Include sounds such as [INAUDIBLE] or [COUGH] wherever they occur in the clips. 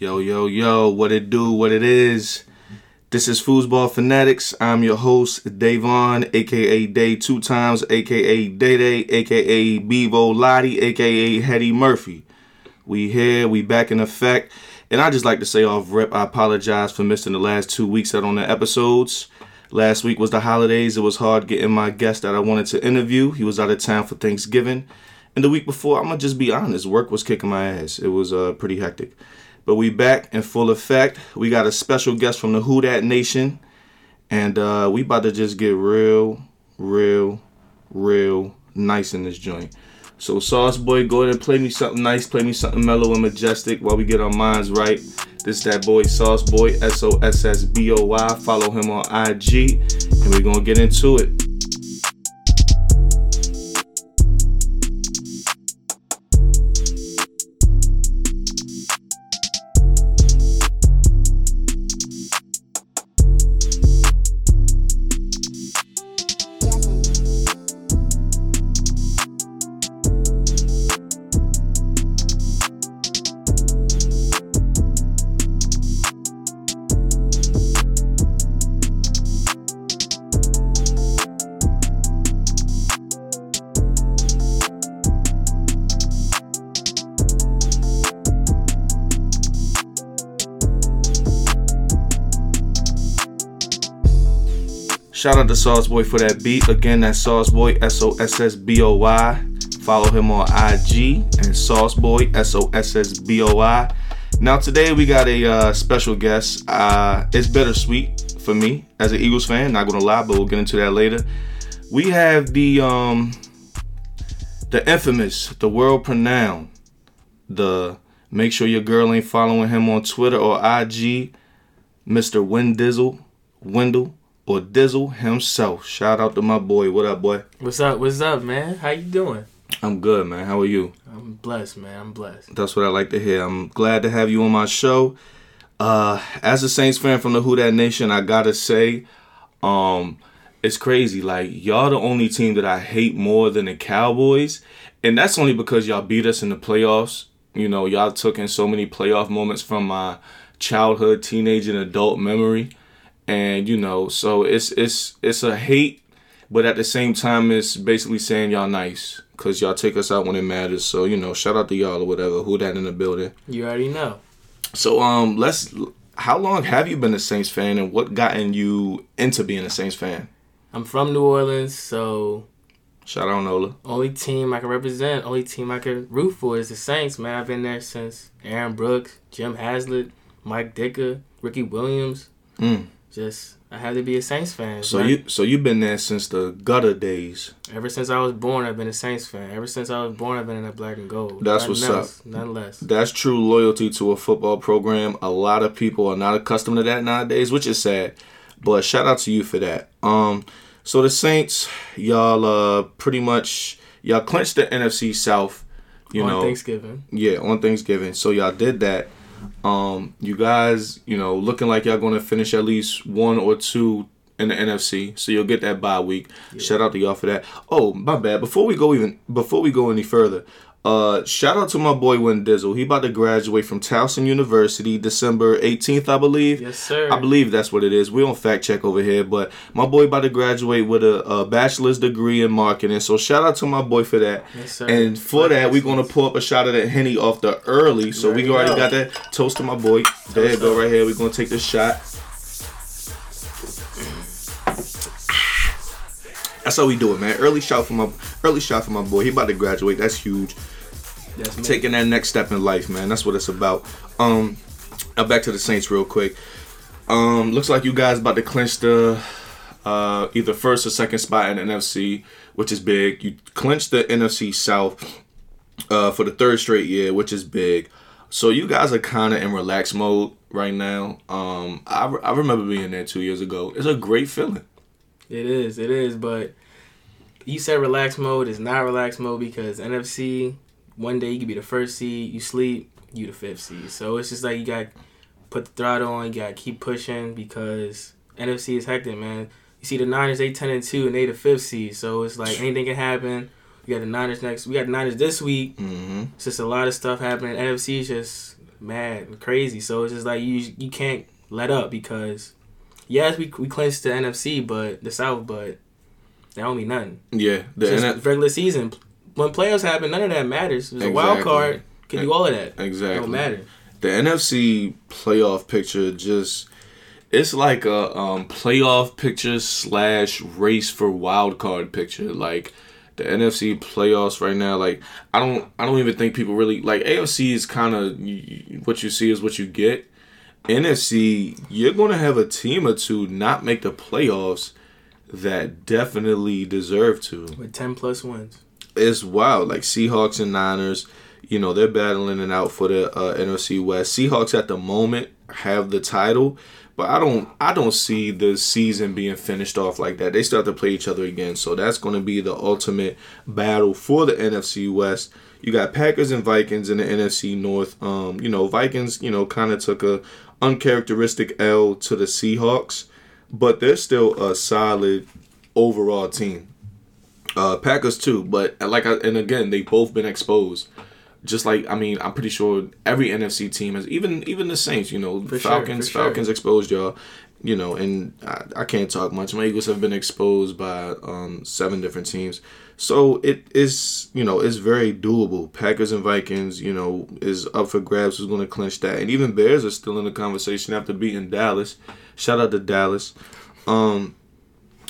Yo, yo, yo, what it do, what it is. This is Foosball Fanatics. I'm your host, Davon, aka Day Two Times, aka Day Day, aka Bevo Lottie, aka Hetty Murphy. We here, we back in effect. And I just like to say off rip, I apologize for missing the last two weeks out on the episodes. Last week was the holidays. It was hard getting my guest that I wanted to interview. He was out of town for Thanksgiving. And the week before, I'm gonna just be honest, work was kicking my ass. It was uh, pretty hectic. But we back in full effect. We got a special guest from the Who Dat Nation. And uh, we about to just get real, real, real nice in this joint. So Sauce Boy, go ahead and play me something nice, play me something mellow and majestic while we get our minds right. This that boy Sauce Boy, S O S S B O Y. Follow him on IG, and we're gonna get into it. Sauce Boy for that beat. Again, that's Sauce Boy, S O S S B O Y. Follow him on IG and Sauce Boy, S O S S B O Y. Now, today we got a uh, special guest. Uh, it's bittersweet for me as an Eagles fan, not gonna lie, but we'll get into that later. We have the um the infamous, the world renowned, the make sure your girl ain't following him on Twitter or IG, Mr. Wendizzle, Wendell or Dizzle himself. Shout out to my boy. What up, boy? What's up? What's up, man? How you doing? I'm good, man. How are you? I'm blessed, man. I'm blessed. That's what I like to hear. I'm glad to have you on my show. Uh, as a Saints fan from the Who Dat Nation, I gotta say, um, it's crazy. Like y'all, the only team that I hate more than the Cowboys, and that's only because y'all beat us in the playoffs. You know, y'all took in so many playoff moments from my childhood, teenage, and adult memory and you know so it's it's it's a hate but at the same time it's basically saying y'all nice because y'all take us out when it matters so you know shout out to y'all or whatever who that in the building You already know. so um let's how long have you been a saints fan and what gotten you into being a saints fan I'm from New Orleans, so shout out nola only team I can represent, only team I can root for is the Saints, man. I've been there since Aaron Brooks, Jim Haslett, Mike Ditka, Ricky Williams. mm. Just I had to be a Saints fan. so man. you so you've been there since the gutter days ever since I was born, I've been a Saints fan. Ever since I was born, I've been in the black and gold. That's Nothing what's else, Nothing less. That's true loyalty to a football program. A lot of people are not accustomed to that nowadays, which is sad. But shout out to you for that. Um, so the Saints, y'all, uh, pretty much y'all clinched the NFC South. You on know, Thanksgiving. yeah, on Thanksgiving. So y'all did that. Um, you guys, you know, looking like y'all going to finish at least one or two in the NFC. So you'll get that bye week. Shout out to y'all for that. Oh, my bad. Before we go even before we go any further, uh, shout out to my boy Win Dizzle. He about to graduate from Towson University December 18th, I believe. Yes, sir. I believe that's what it is. We don't fact check over here, but my boy about to graduate with a, a bachelor's degree in marketing. So shout out to my boy for that. Yes, sir. And for that, we're gonna pull up a shot of that henny off the early. So we already go. got that toast to my boy. There you go, right here. We're gonna take this shot. That's how we do it, man. Early shot for my early shot for my boy. He about to graduate. That's huge That's taking that next step in life, man. That's what it's about. Um, now back to the Saints real quick. Um, looks like you guys about to clinch the uh, either first or second spot in the NFC, which is big. You clinched the NFC South uh, for the third straight year, which is big. So you guys are kind of in relaxed mode right now. Um, I, I remember being there two years ago. It's a great feeling. It is, it is, but you said relax mode is not relax mode because NFC, one day you could be the first seed, you sleep, you the fifth seed. So it's just like you got to put the throttle on, you got to keep pushing because NFC is hectic, man. You see the Niners, they 10 and 2 and they the fifth seed. So it's like anything can happen. We got the Niners next. We got the Niners this week. Mm-hmm. It's just a lot of stuff happening. NFC is just mad and crazy. So it's just like you you can't let up because yes, we we clinched the NFC, but the South, but that don't mean nothing. Yeah, the N- regular season. When playoffs happen, none of that matters. It's a wild card can do all of that. It exactly. don't matter. the NFC playoff picture just it's like a um, playoff picture slash race for wild card picture. Like the NFC playoffs right now, like I don't I don't even think people really like AFC is kind of what you see is what you get. NFC, you're gonna have a team or two not make the playoffs that definitely deserve to With ten plus wins. it's wild. Like Seahawks and Niners, you know, they're battling it out for the uh, NFC West. Seahawks at the moment have the title, but I don't, I don't see the season being finished off like that. They start to play each other again, so that's going to be the ultimate battle for the NFC West. You got Packers and Vikings in the NFC North. Um, you know, Vikings, you know, kind of took a uncharacteristic L to the Seahawks, but they're still a solid overall team. Uh, Packers too, but like I, and again they've both been exposed. Just like I mean, I'm pretty sure every NFC team has even even the Saints. You know, For sure, Falcons sure. Falcons exposed y'all. You know, and I, I can't talk much. My Eagles have been exposed by um, seven different teams, so it is you know it's very doable. Packers and Vikings, you know, is up for grabs. Who's going to clinch that? And even Bears are still in the conversation after beating Dallas. Shout out to Dallas. Um,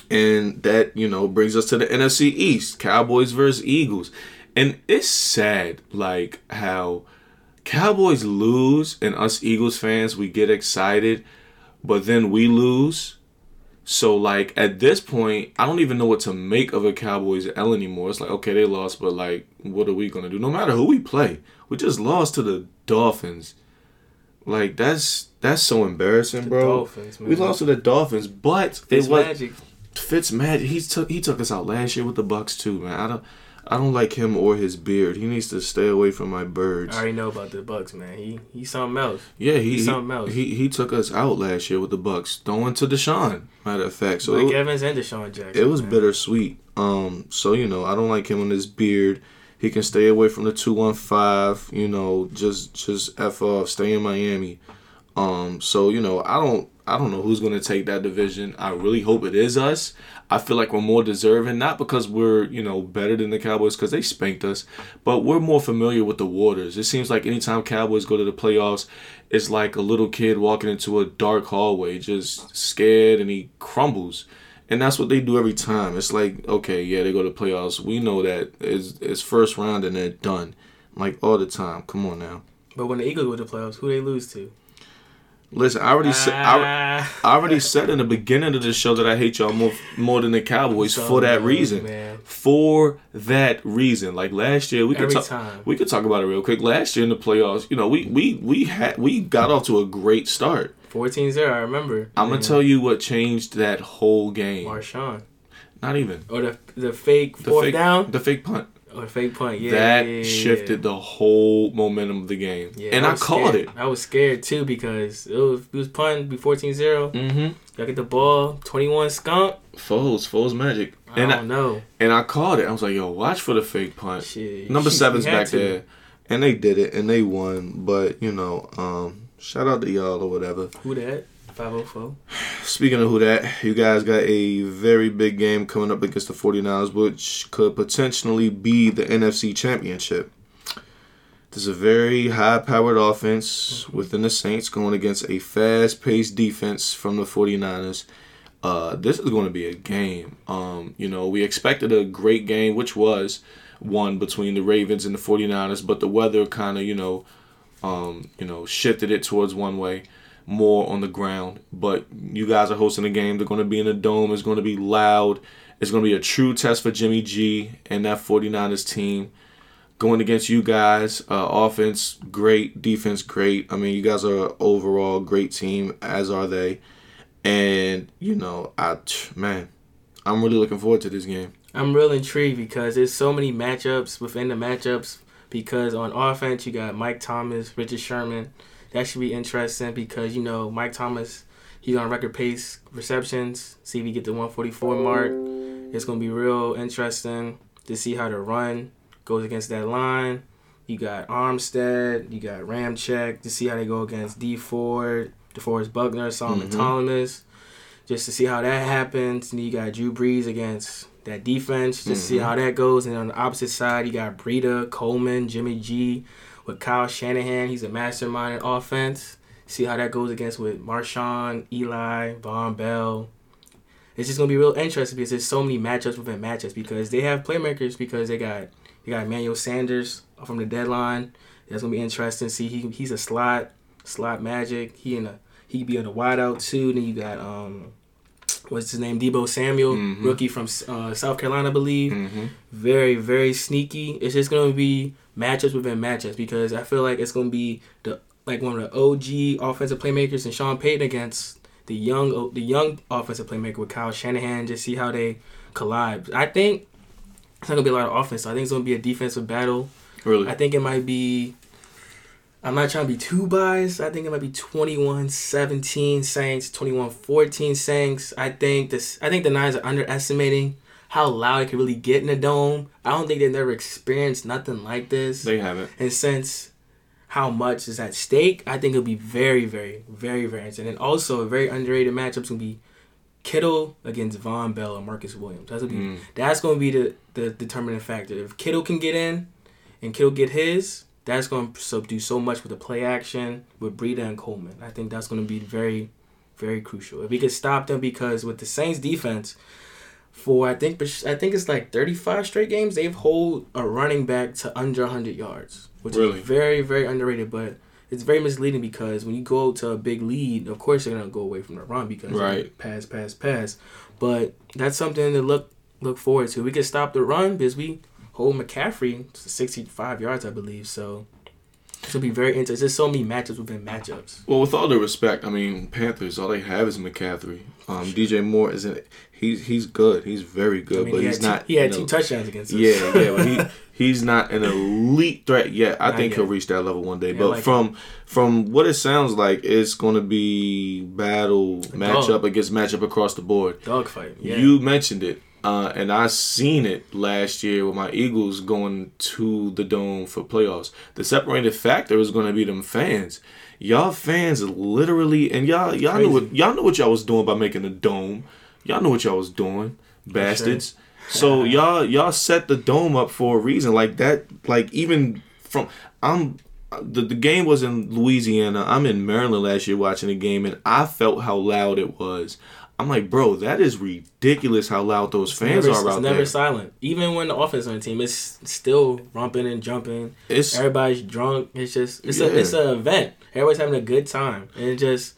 and that you know brings us to the NFC East, Cowboys versus Eagles, and it's sad like how Cowboys lose and us Eagles fans we get excited, but then we lose. So like at this point, I don't even know what to make of a Cowboys L anymore. It's like okay, they lost, but like, what are we gonna do? No matter who we play, we just lost to the Dolphins. Like that's that's so embarrassing, The bro. Dolphins, man. We lost to the Dolphins, but It's it was magic. Fitz Magic. He took he took us out last year with the Bucs too, man. I don't I don't like him or his beard. He needs to stay away from my birds. I already know about the Bucs, man. He he's something else. Yeah, he He's something else. he he took us out last year with the Bucs, throwing to DeSean. Matter of fact, so Mike it, Evans and DeSean Jackson. it was man. bittersweet. Um, so you know, I don't like him and his beard. He can stay away from the two one five. You know, just just f off. Stay in Miami. Um, so you know, I don't I don't know who's gonna take that division. I really hope it is us. I feel like we're more deserving, not because we're you know better than the Cowboys because they spanked us, but we're more familiar with the waters. It seems like anytime Cowboys go to the playoffs, it's like a little kid walking into a dark hallway, just scared, and he crumbles. And that's what they do every time. It's like, okay, yeah, they go to playoffs. We know that it's, it's first round and they're done. Like all the time. Come on now. But when the Eagles go to the playoffs, who they lose to? Listen, I already said I, Ah, I already said in the beginning of the show that I hate y'all more more than the Cowboys so for that good, reason. man. For that reason, like last year, we could Every talk. time. We could talk about it real quick. Last year in the playoffs, you know, we we we had we got off to a great start. 14-0, I remember. I'm gonna tell you what changed that whole game. Marshon. Not even Or the the fake the fourth fake down. the fake punt. Or the fake punt. Yeah. that yeah, yeah, shifted the whole momentum of the game, Yeah, and I, was called scared. it. I was scared too because it was, it was punting be 14-0. Mm-hmm. Y'all get the ball, 21 skunk. Foles, Foles magic, I and I, don't know. and I called it. I was like, "Yo, watch for the fake punt." Shit. Number [LAUGHS] Shit, seven's back to. there, and they did it, and they won. But you know, um, shout out to y'all or whatever. Who that? 504. Speaking of who that, you guys got a very big game coming up against the 49ers, which could potentially be the NFC Championship. This is a very high powered offense within the Saints going against a fast paced defense from the 49ers. Uh, this is going to be a game. Um, you know, we expected a great game, which was one between the Ravens and the 49ers, but the weather kind of, you know, um, you know, shifted it towards one way, more on the ground. But you guys are hosting a game. They're going to be in a dome. It's going to be loud. It's going to be a true test for Jimmy G and that 49ers team. Going against you guys, uh, offense great, defense great. I mean, you guys are overall great team, as are they. And you know, I man, I'm really looking forward to this game. I'm real intrigued because there's so many matchups within the matchups. Because on offense, you got Mike Thomas, Richard Sherman. That should be interesting because you know Mike Thomas, he's on record pace receptions. See if he get the 144 mark. It's gonna be real interesting to see how the run goes against that line. You got Armstead. You got Ramczyk to see how they go against Dee Ford, DeForest Buckner, Solomon Mhm. Thomas, just to see how that happens. And you got Drew Brees against that defense, just to see how that goes. And on the opposite side, you got Breida, Coleman, Jimmy G, with Kyle Shanahan. He's a mastermind in offense. See how that goes against with Marshon, Eli, Vonn Bell. It's just gonna be real interesting because there's so many matchups within matchups because they have playmakers because they got they got Emmanuel Sanders from the deadline. That's gonna be interesting. See he he's a slot slot magic. He in a he be on the wideout too. Then you got um what's his name Deebo Samuel, Mhm. rookie from uh, South Carolina, I believe Mm-hmm. very very sneaky. It's just gonna be matchups within matchups because I feel like it's gonna be the like one of the OG offensive playmakers and Sean Payton against the young the young offensive playmaker with Kyle Shanahan. Just see how they collide. I think it's not gonna be a lot of offense. So I think it's gonna be a defensive battle. Really? I think it might be. I'm not trying to be too biased. I think it might be 21-17 Saints, 21-14 Saints. I think this. I think the Nines are underestimating how loud it can really get in the dome. I don't think they've never experienced nothing like this. they haven't. and since how much is at stake, I think it'll be very, very, very, very interesting. And also a very underrated matchup is gonna be Kittle against Vonn Bell and Marcus Williams. That's gonna be Mm. that's gonna be the, the determining factor. If Kittle can get in and Kittle get his, that's gonna subdue so much with the play action with Breida and Coleman. I think that's gonna be very, very crucial. If we could stop them because with the Saints defense, for I think I think it's like 35 straight games they've hold a running back to under 100 yards, which Really? is very very underrated. But it's very misleading because when you go to a big lead, of course they're gonna go away from the run because Right. pass pass pass. But that's something to look look forward to. We can stop the run because we hold McCaffrey to 65 yards, I believe. So gonna be very interesting. There's so many matchups within matchups. Well, with all due respect, I mean Panthers. All they have is McCaffrey. Um, DJ Moore isn't. He's he's good. He's very good, I mean, but he he's had two, not. He had two know, touchdowns against us. Yeah, yeah, but he [LAUGHS] he's not an elite threat yet. I Not think he'll reach that level one day. Yeah, but like from from what it sounds like, it's going to be battle matchup against matchup across the board. Dogfight. Yeah. You mentioned it, uh, and I seen it last year with my Eagles going to the dome for playoffs. The separated factor is going to be them fans. Y'all fans literally, and y'all y'all knew what y'all knew what y'all was doing by making the dome. Y'all knew what y'all was doing, bastards. So y'all y'all set the dome up for a reason like that. Like even from I'm the, the game was in Louisiana. I'm in Maryland last year watching the game, and I felt how loud it was. I'm like, bro, that is ridiculous how loud those fans never, are out it's never there. silent. Even when the offense on the team, it's still romping and jumping. It's Everybody's drunk. It's just it's Yeah. a it's an event. Everybody's having a good time, and it just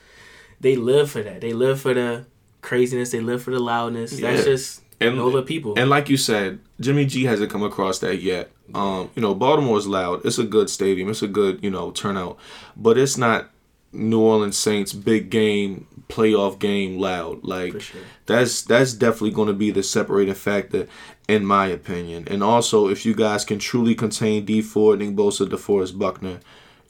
they live for that. They live for the craziness. They live for the loudness. That's just and Nova people. and like you said, Jimmy G hasn't come across that yet. Um, you know, Baltimore's loud. It's a good stadium. It's a good you know turnout, but it's not New Orleans Saints big game playoff game loud. Like sure. that's that's definitely going to be the separating factor in my opinion. And also, if you guys can truly contain Dee Ford, Nick Bosa, DeForest Buckner,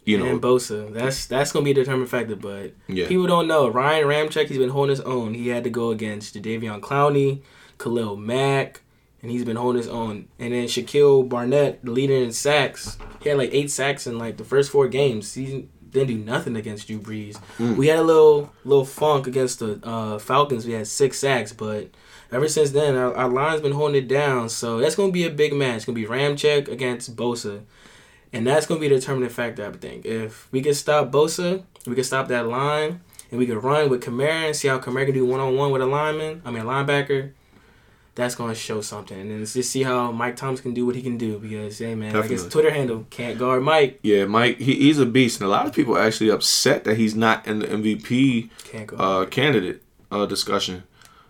you know, and Bosa. That's that's gonna be a determining factor. But Yeah. people don't know. Ryan Ramczyk, he's been holding his own. He had to go against Jadeveon Clowney, Khalil Mack, and he's been holding his own. And then Shaquille Barnett, the leader in sacks, he had like eight sacks in like the first four games. He didn't do nothing against Drew Brees. Mm. We had a little little funk against the uh, Falcons. We had six sacks, but ever since then, our, our line's been holding it down. So that's gonna be a big match. It's gonna be Ramczyk against Bosa. And that's going to be the determining factor, I think. If we can stop Bosa, we can stop that line, and we can run with Kamara and see how Kamara can do one on one with a lineman, I mean, a linebacker, that's going to show something. And let's just see how Mike Thomas can do what he can do because, hey, man, like his Twitter handle, can't guard Mike, yeah, Mike, he, he's a beast, and a lot of people are actually upset that he's not in the MVP uh, candidate uh, discussion.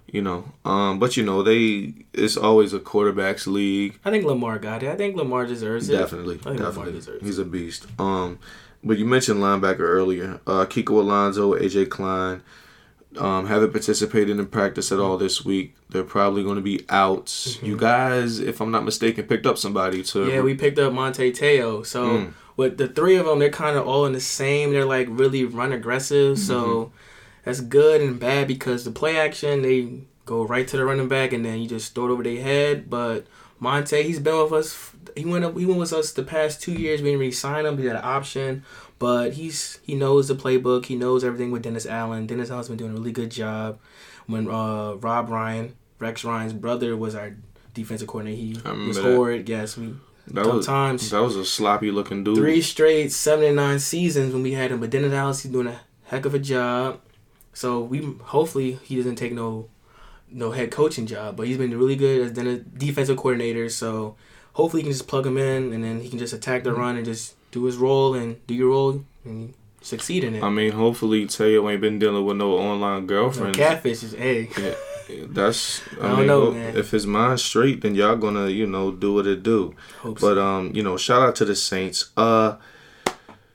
You know, um, but you know they it's always a quarterbacks league. I think Lamar got it. I think Lamar deserves it. Definitely, I think Lamar definitely, he's a beast. Um, but you mentioned linebacker earlier. Uh, Kiko Alonso, AJ Klein, um, haven't participated in practice at all this week. They're probably going to be out. You guys, if I'm not mistaken, picked up somebody to. Mm-hmm. Yeah, we picked up Manti Te'o. So Mm. with the three of them, they're kind of all in the same. They're like really run aggressive. Mm-hmm. So that's good and bad because the play action they go right to the running back and then you just throw it over their head. But Manti, he's been with us. He went up. He went with us the past two years. We didn't really sign him. We had an option, but he's he knows the playbook. He knows everything with Dennis Allen. Dennis Allen's been doing a really good job. When uh, Rob Ryan, Rex Ryan's brother, was our defensive coordinator, he was that. horrid. Yes, we That was times. that was a sloppy looking dude. three straight seven and nine seasons when we had him. But Dennis Allen's doing a heck of a job. So we hopefully he doesn't take no no head coaching job, but he's been really good as a defensive coordinator. So hopefully you can just plug him in and then he can just attack the run and just do his role and do your role and succeed in it. I mean, hopefully Te'o ain't been dealing with no online No, girlfriends. catfish is hey. That's [LAUGHS] I, I don't mean, know, man. if his mind's straight, then y'all gonna you know do what it do. Hope so. But um, you know, shout out to the Saints. Uh,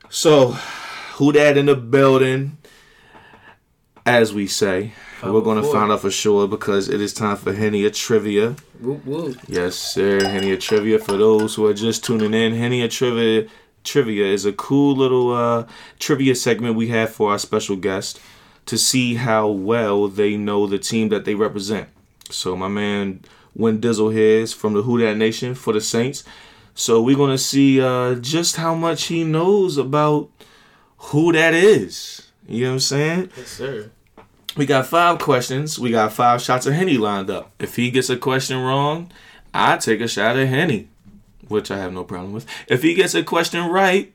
so who that in the building? As we say, we're gonna find out for sure because it is time for Henny Trivia. Whoop, whoop. Yes, sir. Henny Trivia. For those who are just tuning in, Henny Trivia Trivia is a cool little uh, trivia segment we have for our special guest to see how well they know the team that they represent. So my man Win Dizzle here is from the Who That Nation for the Saints. So we're gonna see uh, just how much he knows about who that is. You know what I'm saying? Yes, sir. We got five questions. We got five shots of Henny lined up. If he gets a question wrong, I take a shot of Henny, which I have no problem with. If he gets a question right,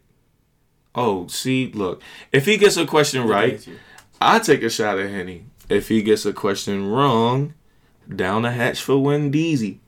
oh, see, look. If he gets a question right, I take a shot of Henny. If he gets a question wrong, down the hatch for Wendeezy.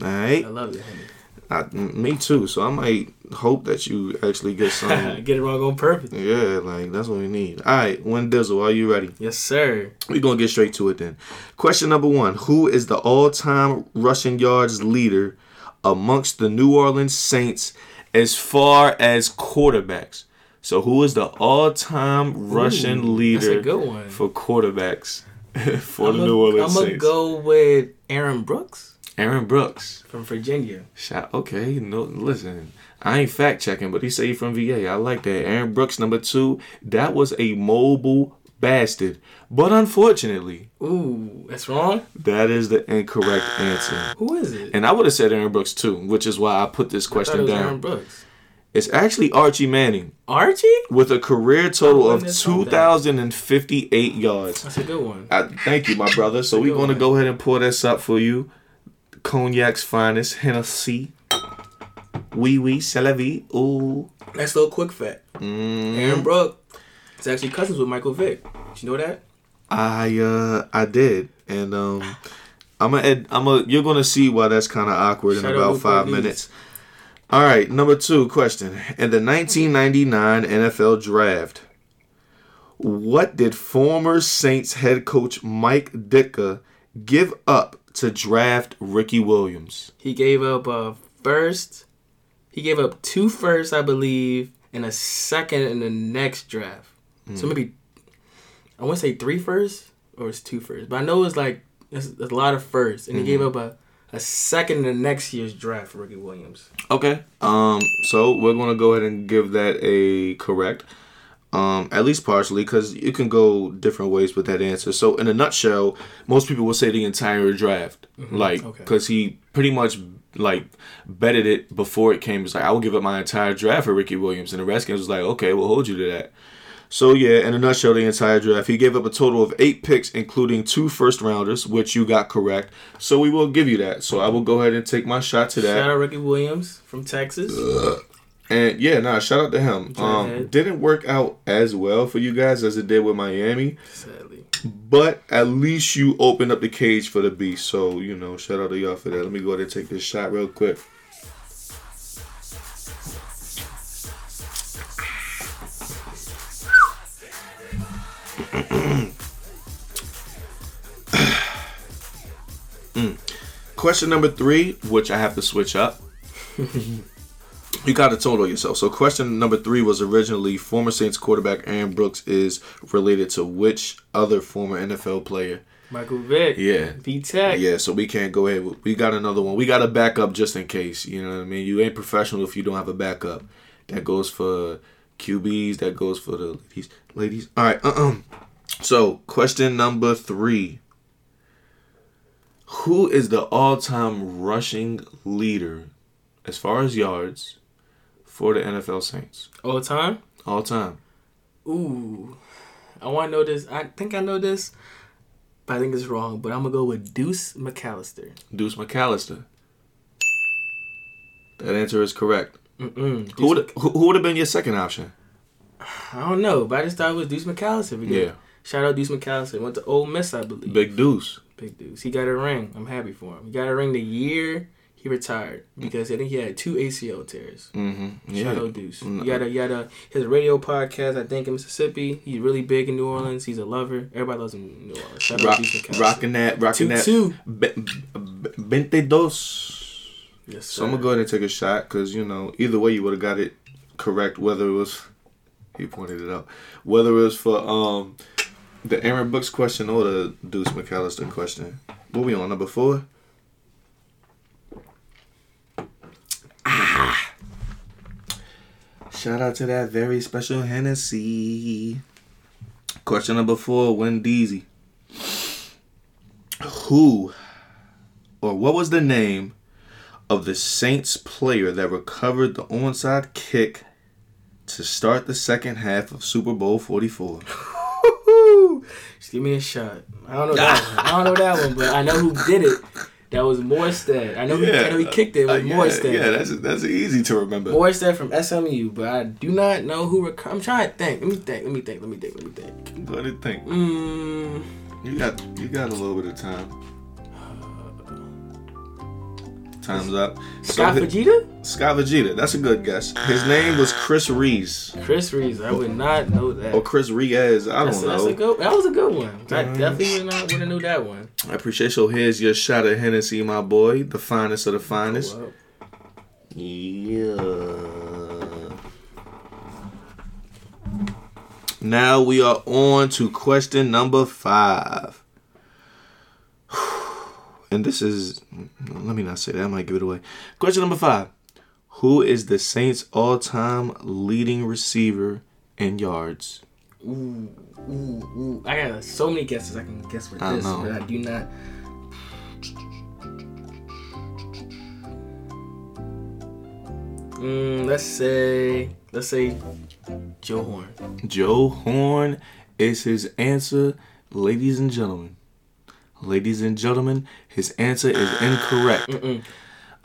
All right, I love it, Henry. I, me too. So I might hope that you actually get [LAUGHS] some. Get it wrong on purpose. yeah, like that's what we need. All right, Wendizzle, are you ready? Yes, sir. We're going to get straight to it then. Question number one Who is the all time rushing yards leader amongst the New Orleans Saints as far as quarterbacks? So, who is the all time rushing Ooh, leader a one. for quarterbacks [LAUGHS] for I'm the New Orleans Saints? I'm gonna go with Aaron Brooks Aaron Brooks. from Virginia. Shot. Okay, no, listen. I ain't fact checking, but he say he from VA. I like that. Aaron Brooks, number two. That was a mobile bastard. But unfortunately, Ooh, that's wrong. That is the incorrect answer. Who is it? And I would have said Aaron Brooks too, which is why I put this question was Aaron down. Brooks. It's actually Archie Manning Archie? with a career total of wouldn't have thought that. 2,058 yards. That's a good one. I, thank you, my brother. So we're going to go ahead and pull this up for you. Cognac's finest, Hennessy. Wee wee, c'est la vie. Ooh. Next little quick fact. Mm. Aaron Brooks is actually cousins with Michael Vick. Did you know that? I uh I did, and um, I'm a I'm a you're gonna see why that's kind of awkward in Shout out about five minutes. All right, number two question: In the 1999 NFL Draft, what did former Saints head coach Mike Ditka give up to draft Ricky Williams? He gave up a first. He gave up two firsts, I believe, and a second in the next draft. Hmm. So maybe I want to say three firsts or it's two firsts, but I know it's like it's, it's a lot of firsts, and he gave Mm-hmm. up a, a second in the next year's draft for Ricky Williams. Okay. Um. So we're gonna go ahead and give that a correct. Um, at least partially, because you can go different ways with that answer. So, in a nutshell, most people will say the entire draft, like, okay. because he pretty much like betted it before it came. It's like I will give up my entire draft for Ricky Williams, and the Redskins was like, okay, we'll hold you to that. So yeah, in a nutshell, the entire draft, he gave up a total of eight picks, including two first rounders, which you got correct. So we will give you that. So I will go ahead and take my shot to that. Shout out Ricky Williams from Texas. And yeah, nah, shout out to him. Um, didn't work out as well for you guys as it did with Miami, Sadly, but at least you opened up the cage for the beast. So you know, shout out to y'all for that. Let me go ahead and take this shot real quick. [CLEARS THROAT] Mm. Question number three, which I have to switch up. [LAUGHS] You got to total yourself. So, question number three was originally former Saints quarterback Aaron Brooks is related to which other former NFL player? Michael Vick. Yeah. V Tech. Yeah, so we can't go ahead. We got another one. We got a backup just in case. You know what I mean? You ain't professional if you don't have a backup. That goes for QBs. That goes for the ladies. Ladies. All right. Uh-uh. So, question number three. Who is the all-time rushing leader as far as yards for the NFL Saints? All time. All time. Ooh, I want to know this. I think I know this, but I think it's wrong. But I'm gonna go with Deuce McAllister. Deuce McAllister. That answer is correct. Mm-mm. Who would who, who would have been your second option? I don't know, but I just thought it was Deuce McAllister. Yeah, Shout out Deuce McAllister. Went to Ole Miss, I believe. Big Deuce. Big Deuce. He got a ring. I'm happy for him. He got a ring the year he retired because I think he had two ACL tears. Mm-hmm. Yeah. Out Deuce. Mm. He got a, he got a his radio podcast. I think in Mississippi. He's really big in New Orleans. He's a lover. Everybody loves him in New Orleans. Shout Rock, Deuce rocking that, rocking two that. two. Be- be- dos. Yes, So I'm gonna go ahead and take a shot because you know either way you would have got it correct. Whether it was he pointed it out, whether it was for um the Aaron Brooks question or the Deuce McAllister question. What we on number four? Shout out to that very special Hennessy. Question number four, Wendeezy. Who or what was the name of the Saints player that recovered the onside kick to start the second half of Super Bowl 44? [LAUGHS] Just give me a shot. I don't know that one. I don't know that one, but I know who did it. That was Morstead. I know, he, I know he kicked it. It was Uh, yeah, Morstead. yeah, that's that's easy to remember. Morstead from SMU, but I do not know who. Rec- I'm trying to think. Let me think. Let me think. Let me think. Let me think. Ahead and think. Mm, You got you got a little bit of time. Time's up. Scott hi- Fajita? Scott Fujita. That's a good guess. His name was Chris ah. Reese Chris Reeves. I would not know that. or Chris Riaz. I don't that's a know. good. That was a good one. I definitely would not would have knew that one. I appreciate. So here's your shot of Hennessy, my boy, the finest of the finest. Well, Yeah. Now we are on to question number five. And this is, let me not say that, I might give it away. Question number five Who is the Saints' all time leading receiver in yards? ooh, ooh, ooh. I got so many guesses I can guess with I this, know. but I do not. Mm, let's say, let's say, Joe Horn. Joe Horn is his answer, ladies and gentlemen. Ladies and gentlemen, his answer is incorrect. Mm-mm.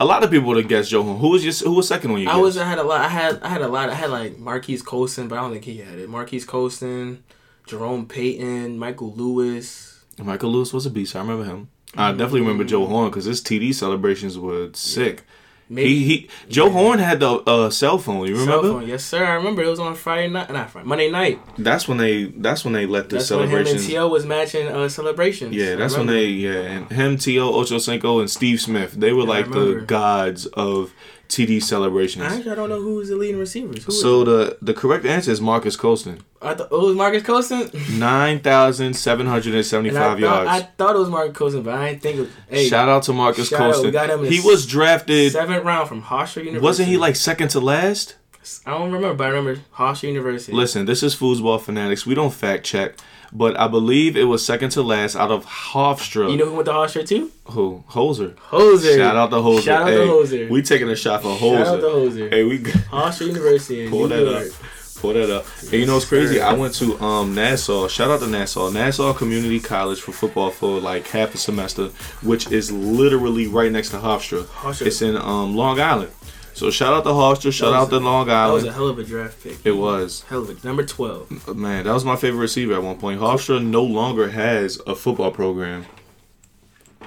A lot of people would have guessed Joe Horn. Who was your, who was second on your I guess? was. I had a lot. I had. I had a lot. I had like Marquise Colston, but I don't think he had it. Marquise Colston, Jerome Payton, Michael Lewis. Michael Lewis was a beast. I remember him. I mm-hmm. definitely remember Joe Horn because his TD celebrations were sick. Maybe He he. Joe Horn had the uh, cell phone. You cell remember? phone. Yes, sir. I remember it was on Friday night. Not Friday. Monday night. That's when they. That's when they let the That's when him and. T.O. was matching uh, celebrations. Yeah, that's when they. Yeah, and him, T.O., Ocho Cinco, and Steve Smith. They were Yeah, like the gods of TD celebrations. Actually, I don't know who was the leading receivers. Who So the the correct answer is Marques Colston. I thought oh, it was Marques Colston. [LAUGHS] Nine thousand seven hundred and seventy And I five thought, yards. I thought it was Marques Colston, but I didn't think. It was, hey, Shout out to Marcus shout out. We Colston. He was drafted. seventh round from Hofstra University. Wasn't he like second to last? I don't remember, but I remember Hofstra University. Listen, this is foosball fanatics. We don't fact check, but I believe it was second to last out of Hofstra. You know who went to Hofstra too? who? Hoser. Hoser. Shout out to Hoser. Shout out hey, to Hoser. We taking a shot for Hoser. Shout out to Hoser. Hey, we Hofstra University [LAUGHS] pull that up. Pull that up. And you know what's crazy? I went to um Nassau. Shout out to Nassau. Nassau Community College for football for like half a semester, which is literally right next to Hofstra. Hofstra. It's in um Long Island. So shout out to Hofstra. Shout out to Long Island. That was a hell of a draft pick. It was. Hell of a number twelve. Man, that was my favorite receiver at one point. Hofstra no longer has a football program,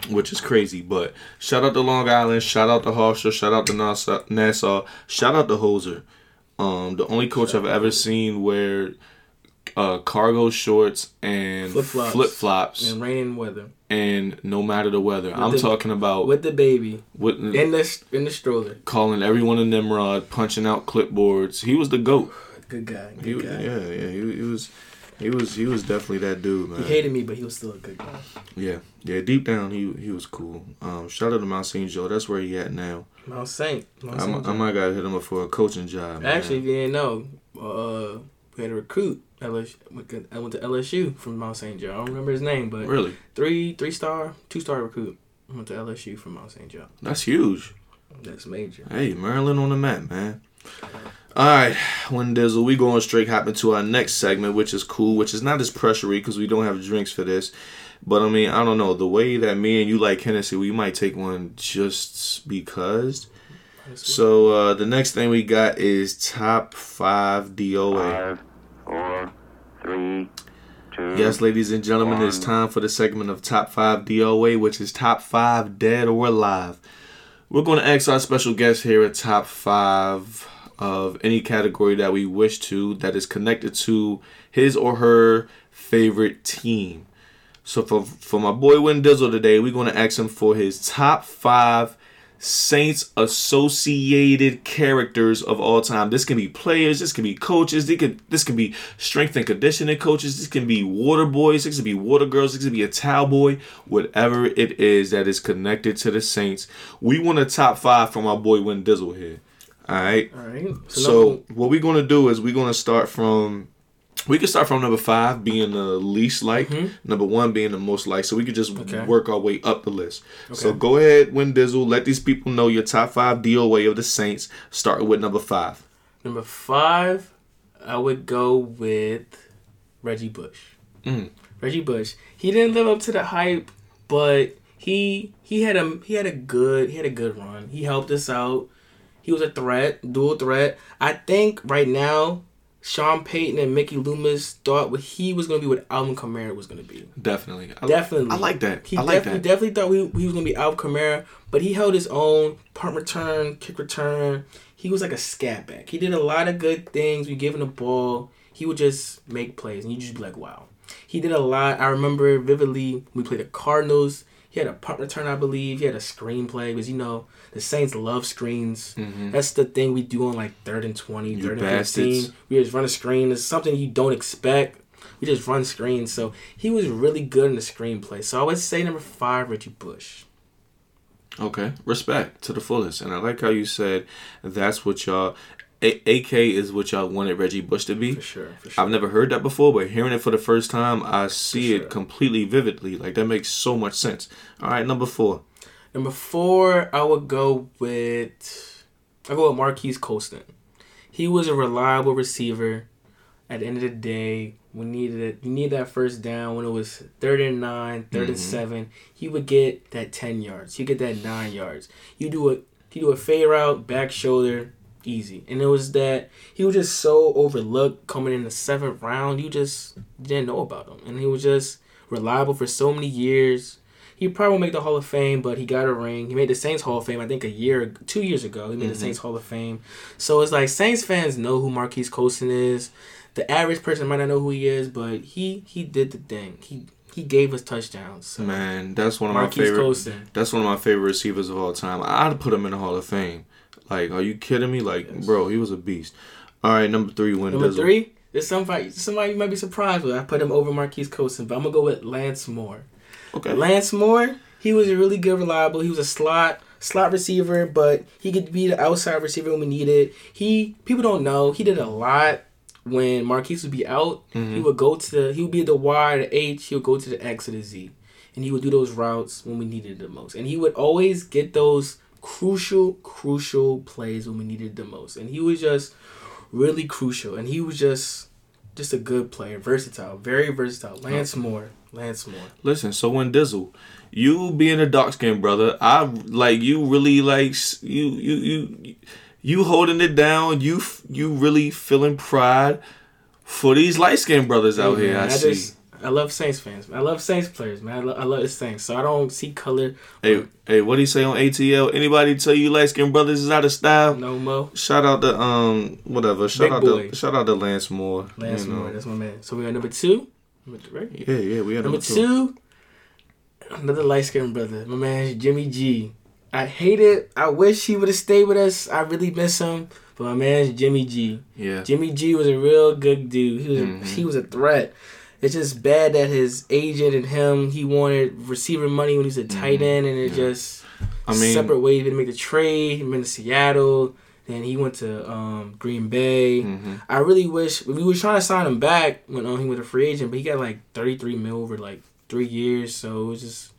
which is crazy. But shout out to Long Island, shout out to Hofstra, shout out to Nassau, Nassau shout out to Hoser. Um, the only coach I've ever seen wear uh, cargo shorts and flip flops, And rain and weather and no matter the weather. I'm the- talking about with the baby with, in the in the stroller. calling everyone a Nimrod, punching out clipboards. He was the goat. Good guy. Good He, guy. yeah, yeah, he, he was. He was he was definitely that dude, man. He hated me, but he was still a good guy. Yeah, yeah. Deep down, he he was cool. Um, shout out to Mount St. Joe. That's where he at now. Mount Saint. Mount I, Saint mi- I might gotta hit him up for a coaching job. man. Actually, if you didn't know, uh, we had a recruit. LSU, I went to LSU from Mount St. Joe. I don't remember his name, but really, three three star, two star recruit. I went to LSU from Mount St. Joe. That's huge. That's major. Hey, Maryland on the map, man. All right, when Dizzle, we going straight hopping to our next segment, which is cool, which is not as pressury because we don't have drinks for this. But I mean, I don't know the way that me and you like Hennessy, we might take one just because. So uh, the next thing we got is top five DOA. Five, four, three, two. Yes, ladies and gentlemen, it's time for the segment of top five DOA, which is top five dead or alive. We're going to ask our special guest here at top five of any category that we wish to that is connected to his or her favorite team. So for for my boy Win Dizzle today, we're going to ask him for his top five Saints associated characters of all time. This can be players, this can be coaches, this can this can be strength and conditioning coaches, this can be water boys, this can be water girls, this can be a towel boy, whatever it is that is connected to the Saints. We want a top five from our boy Win Dizzle here. All right. All right. So number- what we're gonna do is we're gonna start from we can start from number five being the least like, number one being the most like. So we could just Okay. work our way up the list. So go ahead, Win Dizzle. Let these people know your top five DOA of the Saints, starting with number five. Number five, I would go with Reggie Bush. Mm. Reggie Bush. He didn't live up to the hype, but he he had a he had a good he had a good run. He helped us out. He was a threat, dual threat. I think right now, Sean Payton and Mickey Loomis thought what he was gonna be what Alvin Kamara was gonna be. Definitely. I, Definitely. I like that. He I like definitely that. definitely thought he, he was gonna be Alvin Kamara, but he held his own punt return, kick return. He was like a scat back. He did a lot of good things. We gave him the ball. He would just make plays, and you just be like, wow. He did a lot. I remember vividly. We played the Cardinals. He had a punt return, I believe. He had a screenplay because you know the Saints love screens. Mm-hmm. That's the thing we do on like third and 20, You third and 15. We just run a screen. It's something you don't expect. We just run screens. So he was really good in the screenplay. So I would say number five, Reggie Bush. Okay, respect to the fullest, and I like how you said that's what y'all. A- AK is what y'all wanted Reggie Bush to be. For sure. For sure. I've never heard that before, but hearing it for the first time, I see For it completely vividly. Like that makes so much sense. All right, number four. Number four, I would go with I go with Marquise Colston. He was a reliable receiver. At the end of the day, we needed it. You need that first down when it was third and nine, third and Mhm. seven. He would get that ten yards. He get that nine yards. You do a you do a fade route, back shoulder, easy. And it was that he was just so overlooked coming in the seventh round. You just didn't know about him, and he was just reliable for so many years. He probably won't make the Hall of Fame, but he got a ring. He made the Saints Hall of Fame, I think, a year, two years ago. He made Mhm. the Saints Hall of Fame. So it's like Saints fans know who Marquise Colston is. The average person might not know who he is, but he he did the thing. He he gave us touchdowns. So Man, that's one of my favorite. Colston. That's one of my favorite receivers of all time. I'd put him in the Hall of Fame. Like, are you kidding me? Like, Yes. bro, he was a beast. All right, number three, Win Number Dizzle. three, there's somebody somebody you might be surprised with. I put him over Marquise Colston, but I'm gonna go with Lance Moore. Okay. Lance Moore, he was a really good, reliable. He was a slot slot receiver, but he could be the outside receiver when we needed. He people don't know he did a lot when Marquise would be out. He Mhm. would go to the, he would be the Y, the H. He would go to the X or the Z, and he would do those routes when we needed it the most. And he would always get those crucial, crucial plays when we needed the most. And he was just really crucial. And he was just just a good player, versatile, very versatile. Lance Moore, Lance Moore. Listen, so when Dizzle, you being a dark skinned brother, I like you really like you you you you holding it down. You you really feeling pride for these light skinned brothers out Hey, here. man, I, see. Just, I love Saints fans. Man. I love Saints players, man. I, lo- I love the Saints. So I don't see color. Hey hey, what do you say on ATL? Anybody tell you light skinned brothers is out of style? No mo. Shout out to um whatever. Shout Big out boy. to shout out to Lance Moore. Lance you know. Moore. That's my man. So we got number two. Right? Yeah, yeah, we had Number number two. two, another light skinned brother. My man Jimmy G. I hate it. I wish he would have stayed with us. I really miss him. But my man's Jimmy G. Yeah. Jimmy G was a real good dude. He was Mhm. a, he was a threat. It's just bad that his agent and him he wanted receiver money when he was a tight end, and it Mm-hmm. Yeah. just I mean separate ways. He make the trade. He went to Seattle. Then he went to um, Green Bay. mhm. I really wish we were trying to sign him back when um, he was a free agent, but he got like thirty three mil over like three years. So it was just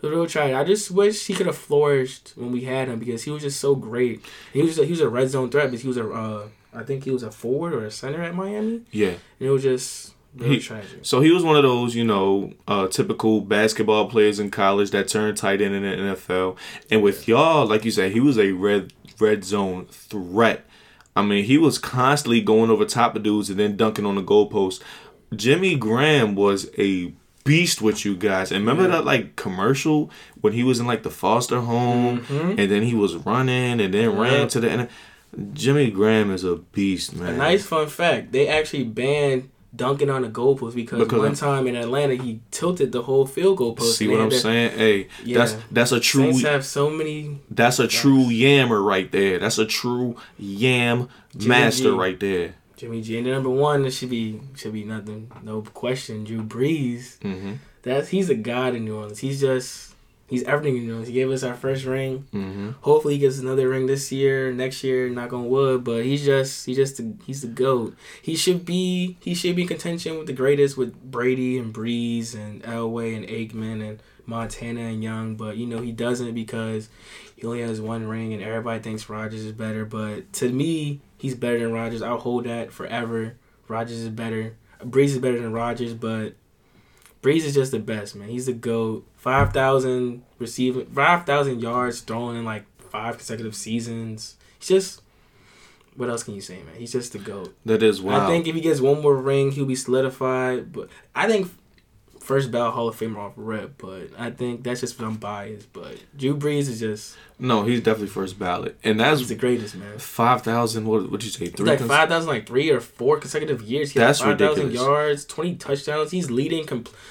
was real tragic. I just wish he could have flourished when we had him because he was just so great. He was a, he was a red zone threat, but he was a uh, I think he was a forward or a center at Miami. Yeah. And it was just real He- tragic. So he was one of those, you know, uh, typical basketball players in college that turned tight end in the NFL. And with y'all, like you said, he was a red red zone threat. I mean, he was constantly going over top of dudes and then dunking on the goalpost. Jimmy Graham was a beast with you guys. And remember Yeah. that like commercial when he was in like the foster home Mhm. and then he was running and then Yeah. ran to the end. Jimmy Graham is a beast, man. A nice fun fact: they actually banned dunking on the goalpost because, Because one time in Atlanta he tilted the whole field goal post. See what I'm to- saying? Hey, that's Yeah. that's a true Saints have so many. That's a true yammer right there. That's a true yam Jimmy master G. right there. Jimmy G and the number one. It should be should be nothing, no question. Drew Brees. Mm-hmm. That's he's a god in New Orleans. He's just he's everything in New Orleans. He gave us our first ring. Mm-hmm. Hopefully he gets another ring this year, next year. Knock on wood. But he's just he's just he's the goat. He should be he should be in contention with the greatest with Brady and Brees and Elway and Aikman and Montana and Young. But you know he doesn't because he only has one ring and everybody thinks Rodgers is better. But to me, he's better than Rodgers. I'll hold that forever. Rodgers is better. Brees is better than Rodgers, but Brees is just the best, man. He's the GOAT. 5,000 receiving, 5,000 yards thrown in like five consecutive seasons. He's just, what else can you say, man? He's just the GOAT. That is wild. I think if he gets one more ring, he'll be solidified. But I think first ballot Hall of Famer off rep, but I think that's just I'm biased. But Drew Brees is just, no, he's definitely first ballot, and he's that's the greatest, man. five thousand. What would you say? Three. like 5,000, like three or four consecutive years. He That's 5,000 ridiculous. yards, 20 touchdowns. He's leading,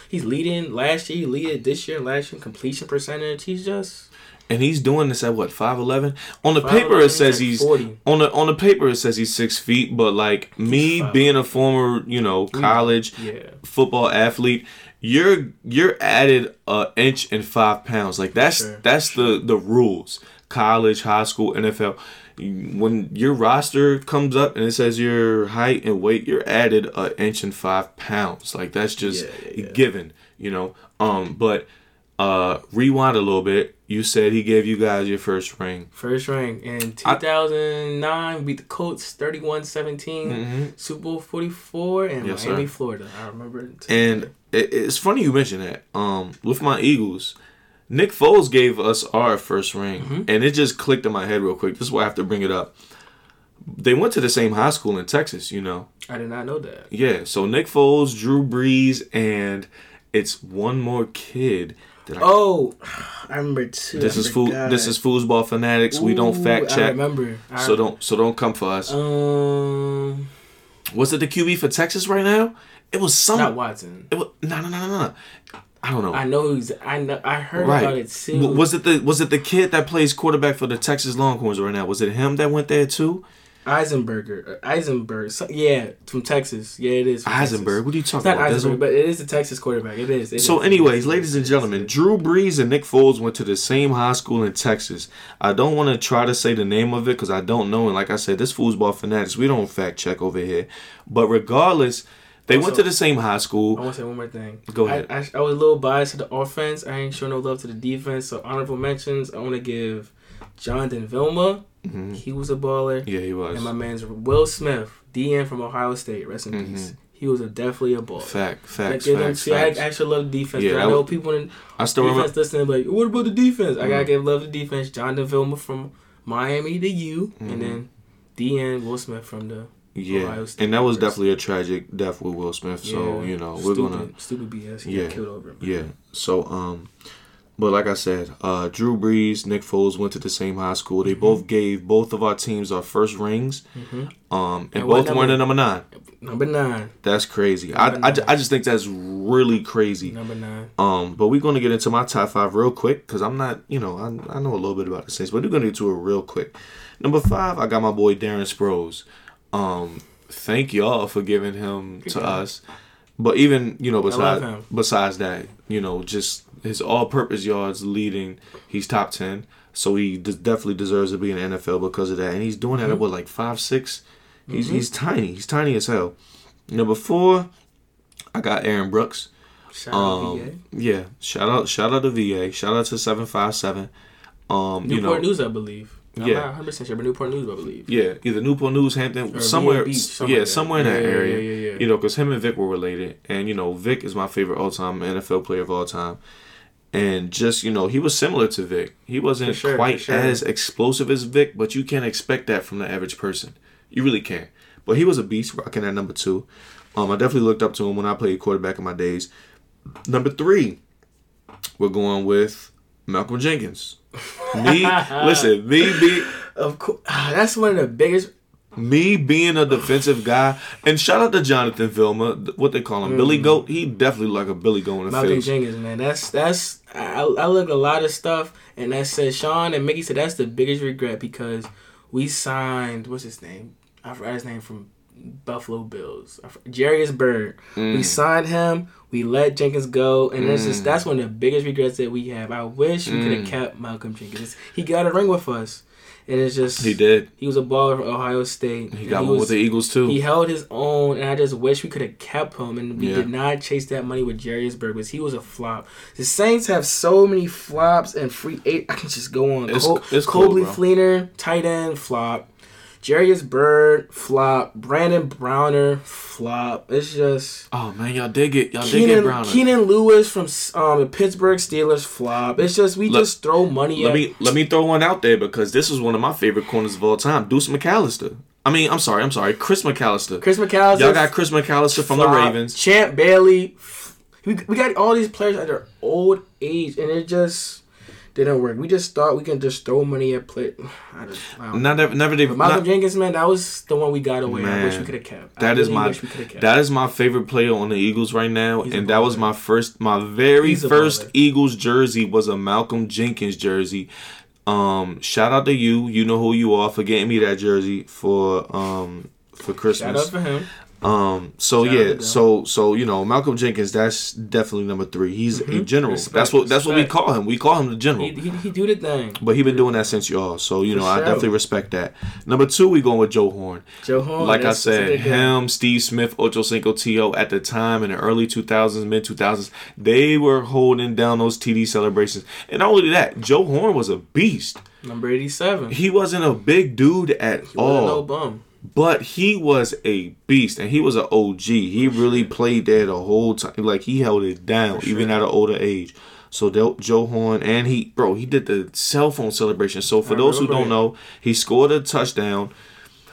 he's leading last year, he leaded this year, last year completion percentage. He's just, and he's doing this at what five eleven? On the 5'11", paper, it says he's 40. on the on the paper. It says he's six feet, but like me 5'11". being a former, you know, college Yeah. football athlete, you're you're added an inch and five pounds. Like that's Sure, that's the the rules. College, high school, NFL. When your roster comes up and it says your height and weight, you're added an inch and five pounds. Like that's just Yeah, yeah, yeah. given, you know. Um, but uh, rewind a little bit. You said he gave you guys your first ring. First ring in I- 2009, beat the Colts 31-17, Mhm. Super Bowl 44 in Yes, Miami, sir. Florida. I remember it. And it, it's funny you mention that. Um, with my Eagles, Nick Foles gave us our first ring, Mm-hmm. and it just clicked in my head real quick. This is why I have to bring it up. They went to the same high school in Texas, you know. I did not know that. Yeah, so Nick Foles, Drew Brees, and it's one more kid. That I, Oh, [SIGHS] I remember too. this I is food. This is foosball fanatics. we don't Ooh, fact I check, remember. I so don't so don't come for us. Um, Was it the QB for Texas right now? It was some. not Watson. It was no no no no no. I don't know. I know who's. I know. I heard Right. about it too. W- Was it the was it the kid that plays quarterback for the Texas Longhorns right now? Was it him that went there too? Eisenberger? uh, Eisenberg. So, yeah, from Texas. Yeah, it is. from Texas. Eisenberg. What are you It's talking not about? Eisenberg, but it is a Texas quarterback. It is. It So, is. anyways, is. ladies and gentlemen, Drew Brees and Nick Foles went to the same high school in Texas. I don't want to try to say the name of it because I don't know. And like I said, this foosball fanatics, we don't fact check over here. But regardless, they went to the same high school. I want to say one more thing. Go I- ahead. I, I, was a little biased to the offense. I ain't show no love to the defense. So honorable mentions. I want to give Jonathan Vilma. Mhm. He was a baller. Yeah, he was. And my man's Will Smith, DN from Ohio State. Rest in Mhm. peace. He was a definitely a baller. Fact, facts, him- facts, see, I actually love the defense. Yeah, I know was- people in I still remember. defense listening, like, what about the defense? I gotta Mhm. give love to defense. Jonathan Vilma from Miami to you, and then DN Will Smith from the Yeah, Ohio State and that was definitely a tragic death with Will Smith. So Yeah, you know we're stupid, gonna stupid BS. He Yeah, got killed over. it. Yeah. So um but like I said, uh Drew Brees, Nick Foles went to the same high school. They both gave both of our teams our first rings. Mhm. Um and, both were in number? number 9. Number nine. That's crazy. I, Number I, nine. I just think that's really crazy. Number nine. Um, but we're gonna get into my top five real quick because I'm not, you know, I, I know a little bit about the Saints, but we're gonna get to it real quick. Number five, I got my boy Darren Sproles. Um, thank y'all for giving him to guy. us. But even you know, besides besides that, you know, just his all-purpose yards leading, he's top ten, so he d- definitely deserves to be in the NFL because of that. And he's doing that at what like five six. He's he's tiny. He's tiny as hell. Number four, I got Aaron Brooks. Shout out Um, VA. yeah, shout out, shout out to VA, shout out to seven five seven. Um, you Newport know, News, I believe. I'm Yeah. not 100 percent sure, but Newport News, I believe. yeah, either Newport News, Hampton, Or somewhere, Beach, something yeah, like somewhere in that Yeah, area. yeah, yeah, yeah. You know, because him and Vic were related, and you know, Vic is my favorite all time NFL player of all time. And just you know, he was similar to Vic. He wasn't sure, quite sure. as explosive as Vic, but you can't expect that from the average person. You really can't. But he was a beast, rocking at number two. Um, I definitely looked up to him when I played quarterback in my days. Number three, we're going with Malcolm Jenkins. Me, [LAUGHS] listen, me be Of course, [SIGHS] that's one of the biggest. Me being a defensive guy, and shout out to Jonathan Vilma, what they call him, Billy Goat. He definitely like a Billy Goat in the Mm. Malcolm face. Jenkins, man. That's that's I, I look a lot of stuff, and that says Sean and Mickey said that's the biggest regret because we signed what's his name? I forgot his name from Buffalo Bills. Jairus Byrd. Mm. We signed him. We let Jenkins go, and it's just that's one of the biggest regrets that we have. I wish we could have Mm. kept Malcolm Jenkins. He got a ring with us, and it's just He did. He was a baller for Ohio State. He got one was- with the Eagles too. he held his own, and I just wish we could have kept him. And we Yeah. did not chase that money with Jairus Byrd because he was a flop. The Saints have so many flops and free eight. I can just go on. It's- Col- it's cool. Fleener, tight end, flop. Jairus Byrd, flop. Brandon Browner, flop. It's just. oh man, y'all did get y'all did get Keenan, Browner. Keenan Lewis from um, the Pittsburgh Steelers flop. It's just we Let- just throw money Let at me let me throw one out there because this is one of my favorite corners of all time. Deuce McAllister. I mean, I'm sorry, I'm sorry, Chris McAlister. Chris McAlister. Y'all got Chris McAlister from the. Ravens. Champ Bailey. We, we got all these players at their old age, and it just didn't work. We just thought we can just throw money at play. [SIGHS] I just, I don't know. Never, never did. Malcolm not- Jenkins, man, that was the one we got away. I wish we could have kept. That is my wish we coulda kept. that is my favorite player on the Eagles right now, He's and that was my first, my very He's first. Eagles jersey was a Malcolm Jenkins jersey. Um, shout out to you, you know who you are for getting me that jersey for um for Shout out Christmas. for him. Um, so Shout yeah, so so you know Malcolm Jenkins, that's definitely number three. He's a Mhm. general. Respect, that's what that's what we call him. We call him the general. He, he, he do the thing. but he been doing that since y'all, so you For know I sure. definitely respect that. Number two, we going with Joe Horn Joe Horn. like I a said, him, Steve Smith, Ocho Cinco Tio at the time in the early 2000s, mid 2000s, they were holding down those TD celebrations. And not only that, Joe Horn was a beast. number eighty-seven. He wasn't a big dude at He wasn't no bum. But he was a beast and he was an OG. He really played there the whole time. Like he held it down, For even at an older age. So Del- Joe Horn and he, bro, he did the cell phone celebration. So for I those who don't it. know, he scored a touchdown,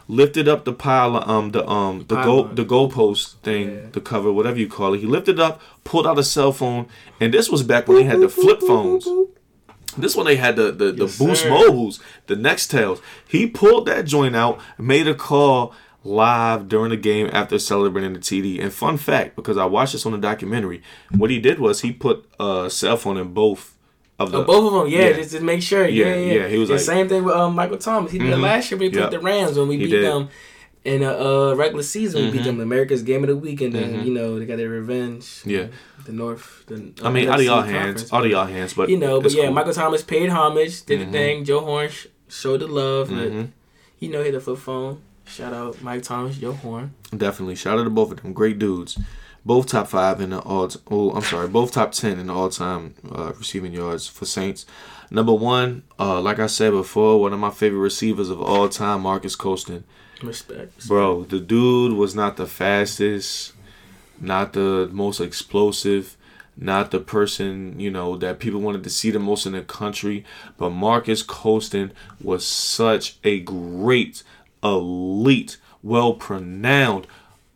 lifted up the pile, of, um, the um, the goal, Pylon. the goalpost thing, Yeah. the cover, whatever you call it. He lifted up, pulled out a cell phone, and this was back when they had the flip phones. This one they had the the, the Boost sir. Mobiles, the Nextels. He pulled that joint out, made a call live during the game after celebrating the TD. And fun fact, because I watched this on the documentary, what he did was he put a cell phone in both of the Oh, both of them, yeah, yeah. just to make sure. Yeah, Yeah, yeah. yeah, he was the like- same thing with um, Michael Thomas. He did Mhm. last year. We played Yep. the Rams when we beat them in a uh, regular season. We beat them America's Game of the Week, and then Mhm. you know they got their revenge. Yeah. the North. The, I mean, out of y'all hands, out of y'all hands, but you know, but yeah, cool. Michael Thomas paid homage, did Mhm. the thing. Joe Horn sh- showed the love. but, Mhm. You know, hit the flip phone. Shout out Mike Thomas, Joe Horn. Definitely. Shout out to both of them. Great dudes. Both top five in the all. Oh, I'm sorry. Both top ten in the all-time uh, receiving yards for Saints. Number one, uh, like I said before, one of my favorite receivers of all time, Marques Colston. Respect. Bro, the dude was not the fastest, not the most explosive, not the person, you know, that people wanted to see the most in the country. But Marques Colston was such a great, elite, well pronounced,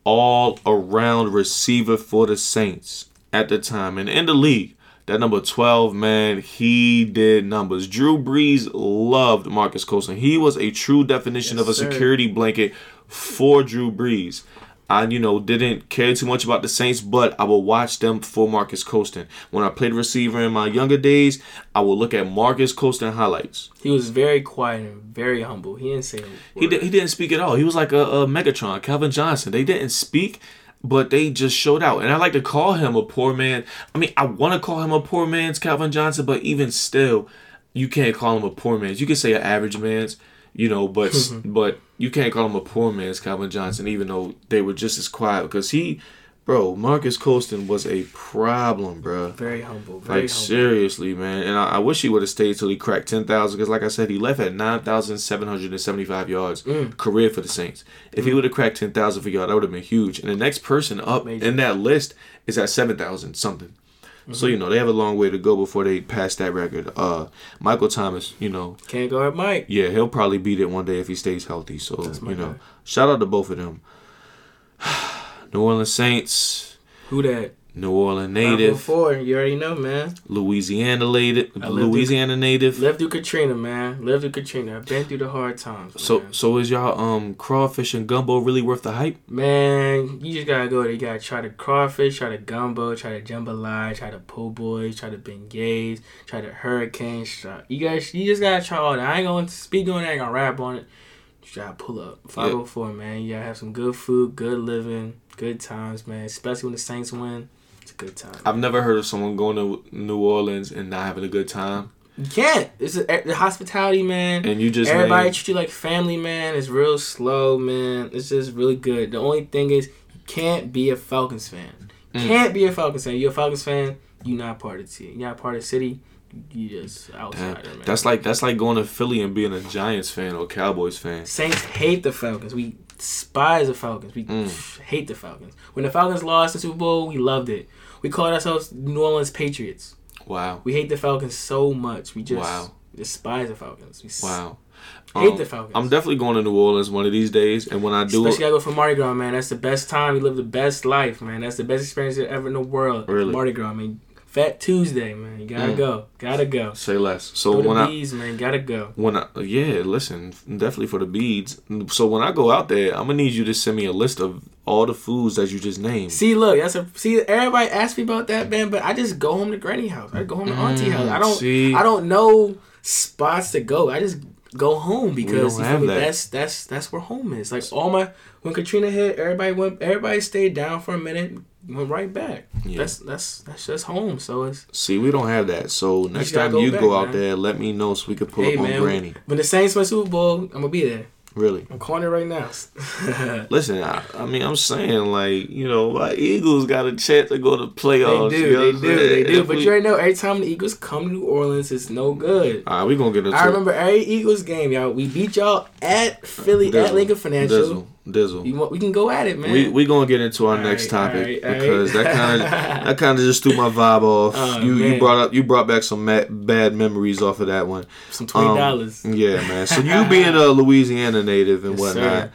all around receiver for the Saints at the time. And in the league, that number 12, man, he did numbers. Drew Brees loved Marques Colston. He was a true definition Yes, of a sir. security blanket for Drew Brees. I, you know, didn't care too much about the Saints, but I will watch them for Marques Colston. When I played receiver in my younger days, I will look at Marques Colston highlights. He was very quiet and very humble. He didn't say He, did, he didn't speak at all. He was like a, a Megatron, Calvin Johnson. They didn't speak, but they just showed out. And I like to call him a poor man. I mean, I want to call him a poor man's Calvin Johnson, but even still, you can't call him a poor man's. You can say an average man's, you know, but mm-hmm. but you can't call him a poor man's Calvin Johnson, even though they were just as quiet because he bro, Marques Colston was a problem, bro. Very humble. Very Like humble. seriously, man, and I, I wish he would have stayed till he cracked ten thousand. Because, like I said, he left at nine thousand seven hundred and seventy-five yards Mm. career for the Saints. If he would have cracked ten thousand for yard, that would have been huge. And the next person up Major. in that list is at seven thousand something. So Mm-hmm. you know they have a long way to go before they pass that record. Uh, Michael Thomas, you know, Can't guard Mike. yeah, he'll probably beat it one day if he stays healthy. So you know, guy. shout out to both of them. [SIGHS] [SIGHS] [SIGHS] New Orleans Saints, Who that? New Orleans Native. native, Four. You already know, man. Louisiana native, lived through- Louisiana native. Lived through Katrina, man. Lived through Katrina. I've been through the hard times. So man. so is y'all um crawfish and gumbo really worth the hype? Man, you just gotta go there. You gotta try the crawfish, try the gumbo, try the jambalaya, try the po' boys, try the beignets, try the hurricanes. Try, you guys, you just gotta try all that. I ain't gonna speak on it. I ain't gonna rap on it. You gotta pull up. 504, man. You gotta have some good food, good living, good times, man. Especially when the Saints win. It's a good time. I've never heard of someone going to New Orleans and not having a good time. You can't. It's a, the hospitality, man. And you just Everybody named- treat you like family, man. It's real slow, man. It's just really good. The only thing is, you can't be a Falcons fan. You Mm. Can't be a Falcons fan. You're a Falcons fan. You're not part of the team. You're not part of the city. You just Damn, outsider, man. that's like that's like going to Philly and being a Giants fan or Cowboys fan. Saints hate the Falcons. We despise the Falcons. We Mm. hate the Falcons. When the Falcons lost the Super Bowl, we loved it. We called ourselves New Orleans Patriots. Wow, We hate the Falcons so much. We just Wow. despise the Falcons. We wow. hate Um, the Falcons. I'm definitely going to New Orleans one of these days, and when I do, Especially gotta go for Mardi Gras, man. That's the best time. You live the best life, man. That's the best experience ever in the world. Really? Mardi Gras, man. Fat Tuesday, man. You gotta Mm. go. Gotta go. say less. So to when the I bees, man. Gotta go. when I yeah, listen, definitely for the beads. So when I go out there, I'm gonna need you to send me a list of all the foods that you just named. See, look, that's a see. Everybody asks me about that, man. But I just go home to Granny house. I go home to Auntie Mm, house. I don't. see? I don't know spots to go. I just go home because you have feel me? that. that's that's that's where home is. Like all my when Katrina hit, everybody went. Everybody stayed down for a minute, went right back. Yeah. That's that's that's just home. So it's See, we don't have that. So next time go you back, go out man. there, let me know so we could pull hey up on. Granny. When the Saints win Super Bowl, I'm gonna be there. Really. I'm calling it right now. [LAUGHS] Listen, I, I mean, I'm saying like you know, my Eagles got a chance to go to playoffs. They you do, know they do, they do. But we- you already know, every time the Eagles come to New Orleans, it's no good. All right, we gonna get into I remember every Eagles game, y'all. We beat y'all at Philly, at Lincoln Financial. Dizzle, Dizzle. You want, we can go at it, man. We we gonna get into our All next right, topic all right, all because right. that kind of [LAUGHS] that kind of just threw my vibe off. Oh, you you brought up you brought back some ma- bad memories off of that one. Some twenty Um, dollars. Yeah, man. So you [LAUGHS] being a Louisiana native and Yes, whatnot,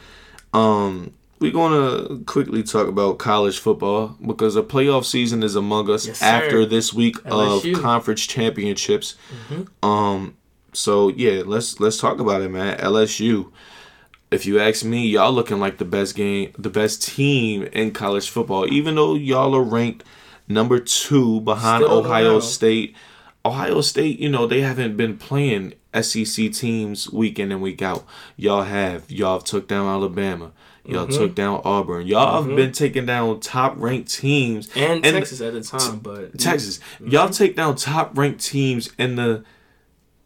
sir. um, we're gonna quickly talk about college football because the playoff season is among us Yes, sir. after this week LSU. of conference championships. Mm-hmm. Um, so yeah, let's let's talk about it, man. LSU. If you ask me, y'all looking like the best game, the best team in college football. Even though y'all are ranked number two behind Still Ohio. State. Ohio State, you know, they haven't been playing SEC teams week in and week out. Y'all have. Y'all have took down Alabama. Y'all Mm-hmm. took down Auburn. Y'all have been taking down top ranked teams And, and- Texas at the time, but Texas. Y'all take down top ranked teams in the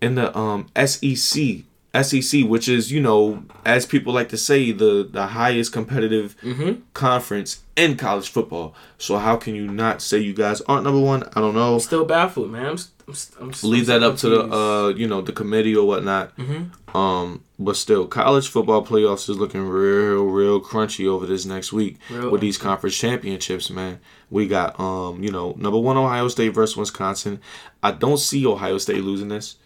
in the um SEC. SEC, which is, you know, as people like to say, the the highest competitive Mm-hmm. conference in college football. So how can you not say you guys aren't number one? I don't know. still baffled, man. I'm, I'm, I'm, I'm Leave that up to the uh, you know, the committee or whatnot. Mhm. Um, but still, college football playoffs is looking real, real crunchy over this next week Real with these conference championships, man. We got um, you know, number one Ohio State versus Wisconsin. I don't see Ohio State losing this.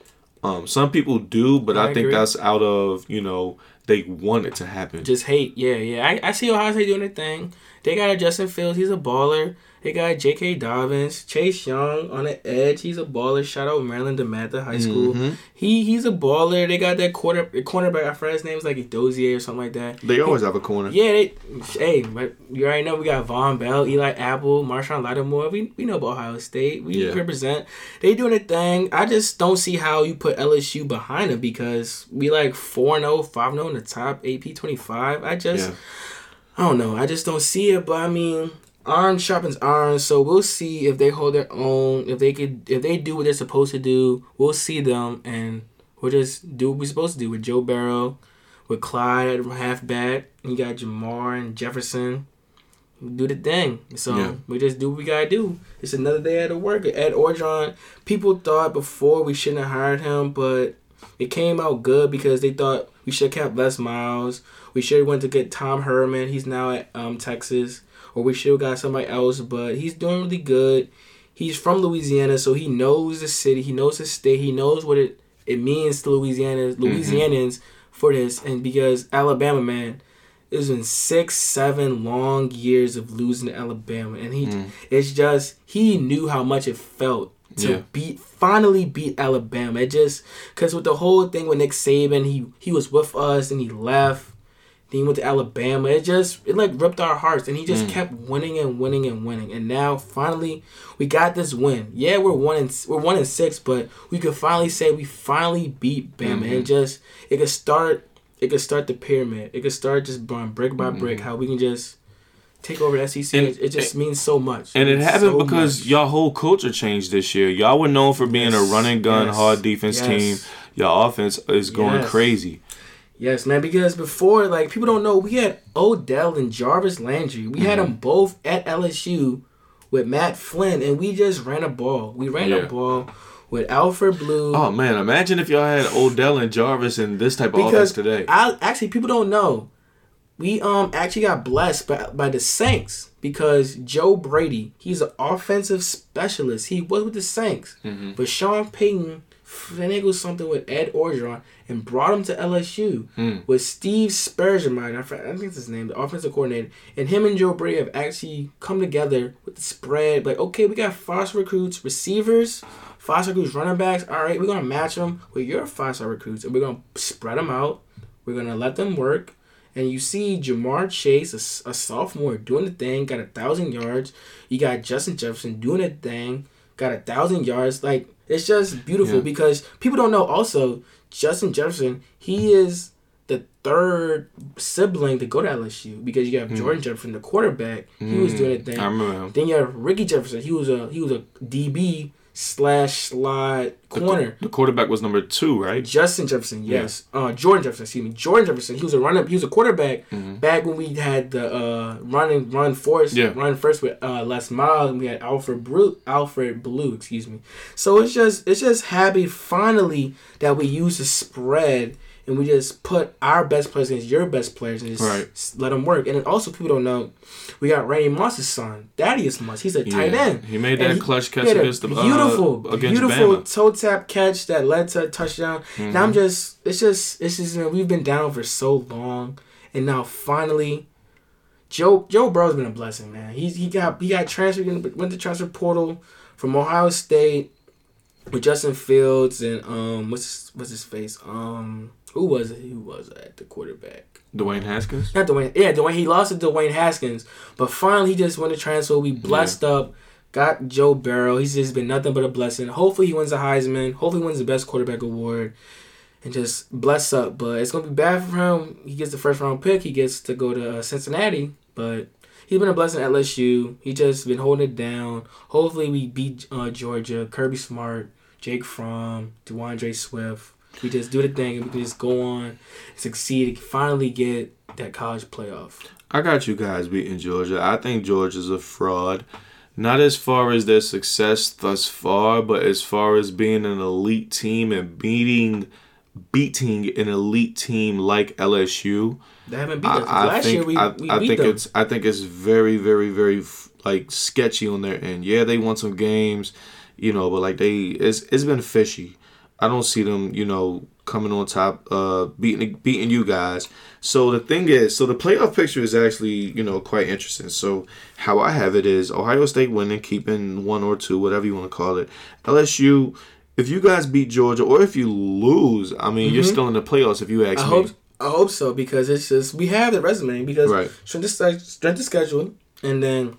Um, some people do, but I, I think that's out of you know they want it to happen. just hate. Yeah, yeah. I, I see Ohio State doing their thing. They got a Justin Fields. He's a baller. They got J.K. Dobbins, Chase Young on the edge. He's a baller. Shout out Maryland DeMatha High School. Mhm. He he's a baller. They got that quarter cornerback. I forgot his name is like Dozier or something like that. They always have a corner. Yeah, they. Hey, but you already know we got Vonn Bell, Eli Apple, Marshon Lattimore. We we know about Ohio State. We Yeah. represent. They doing a thing. I just don't see how you put LSU behind them because we like 4-0, 5-0 in the top AP twenty five. I just Yeah. I don't know. I just don't see it. But I mean, iron sharpens iron. So we'll see if they hold their own. If they could, if they do what they're supposed to do, we'll see them, and we'll just do what we're supposed to do with Joe Burrow, with Clyde at halfback. You got Ja'Marr and Jefferson. do the thing. So Yeah. we just do what we gotta do. It's another day at the work. Ed Orgeron, people thought before we shouldn't have hired him, but it came out good because they thought we should have kept Les Miles. We should have went to get Tom Herman. He's now at um, Texas, or we should have got somebody else. But he's doing really good. He's from Louisiana, so he knows the city. He knows the state. He knows what it it means to Louisiana mm-hmm. Louisianans for this. And because Alabama, man, it's been six, seven long years of losing to Alabama, and he mm. it's just he knew how much it felt to Yeah. beat finally beat Alabama. It just because with the whole thing with Nick Saban, he he was with us and he left. Then he went to Alabama. It just it like ripped our hearts, and he just mm. kept winning and winning and winning. And now finally we got this win. Yeah, we're one and we're one in six, but we could finally say we finally beat Bama. And mm-hmm. just it could start it could start the pyramid. It could start just brick by brick. Mm-hmm. How we can just take over the SEC. And- it, it just means so much. And it happened so because much. y'all whole culture changed this year. Y'all were known for being a Yes. run and gun, Yes. hard defense Yes. team. Y'all offense is going crazy. Yes, man. Because before, like people don't know, we had Odell and Jarvis Landry. We had Mm-hmm. them both at LSU with Matt Flynn, and we just ran a ball. We ran Yeah. a ball with Alfred Blue. Oh man, imagine if y'all had Odell and Jarvis in this type of offense today. I actually people don't know. We um actually got blessed by, by the Saints because Joe Brady, he's an offensive specialist. He was with the Saints, Mm-hmm. but Sean Payton finagled something with Ed Orgeron and brought him to LSU Mm. with Steve Spurgeon. I, think that's his name, the offensive coordinator. And him and Joe Brady have actually come together with the spread. Like, okay, we got five recruits, receivers, five recruits, running backs. All right, we're gonna match them with your five star recruits, and we're gonna spread them out. We're gonna let them work. And you see Ja'Marr Chase, a sophomore, doing the thing, got a thousand yards. You got Justin Jefferson doing the thing, got a thousand yards. Like it's just beautiful Yeah. because people don't know. Also, Justin Jefferson, he is the third sibling to go to LSU because you have Jordan Jefferson, the quarterback. He was doing the thing. Hmm. I remember. Then you have Rickey Jefferson. He was a he was a DB slash slot corner. the quarterback was number two, right? Justin Jefferson, yes. Uh, Jordan Jefferson, excuse me. Jordan Jefferson. He was a run up. He was a quarterback back when we had the uh, running run force, Yeah. run first with uh, Les Miles, and we had Alfred Blue, Alfred Blue, excuse me. So it's just it's just happy finally that we use the spread and we just put our best players against your best players and just Right. let them work. And then also people don't know, we got Randy Moss's son, Thaddeus Moss. He's a tight end. He made that clutch catch against the uh, beautiful, against beautiful Bama. toe tap catch that led to a touchdown. And I'm just, it's just, it's just, you know, we've been down for so long, and now finally, Joe Joe Burrow's been a blessing, man. He's he got he got transferred, went to transfer portal from Ohio State with Justin Fields and um what's his, what's his face um who was it who was it at the quarterback Dwayne Haskins. not Dwayne. Yeah, Dwayne. He lost to Dwayne Haskins, but finally he just went to transfer. We blessed up, got Joe Burrow. He's just been nothing but a blessing. Hopefully he wins the Heisman. Hopefully he wins the best quarterback award, and just bless up. But it's gonna be bad for him. He gets the first round pick. He gets to go to uh, Cincinnati, but. He's been a blessing at LSU. He just been holding it down. Hopefully, we beat uh, Georgia. Kirby Smart, Jake Fromm, D'Andre Swift. We just do the thing and we can just go on, succeed, and finally get that college playoff. I got you guys beating Georgia. I think Georgia's a fraud. Not as far as their success thus far, but as far as being an elite team and beating beating an elite team like LSU. They haven't beat us. I, I Last think year we, I, we I think them. it's I think it's very very very like sketchy on their end. Yeah, they won some games, you know, but like they it's it's been fishy. I don't see them, you know, coming on top, uh, beating beating you guys. So the thing is, so the playoff picture is actually, you know, quite interesting. So how I have it is Ohio State winning, keeping one or two, whatever you want to call it. LSU, if you guys beat Georgia or if you lose, I mean, you're still in the playoffs. If you ask I me, hope I hope so because it's just we have the resume because Right. strength of, sch- strength of schedule and then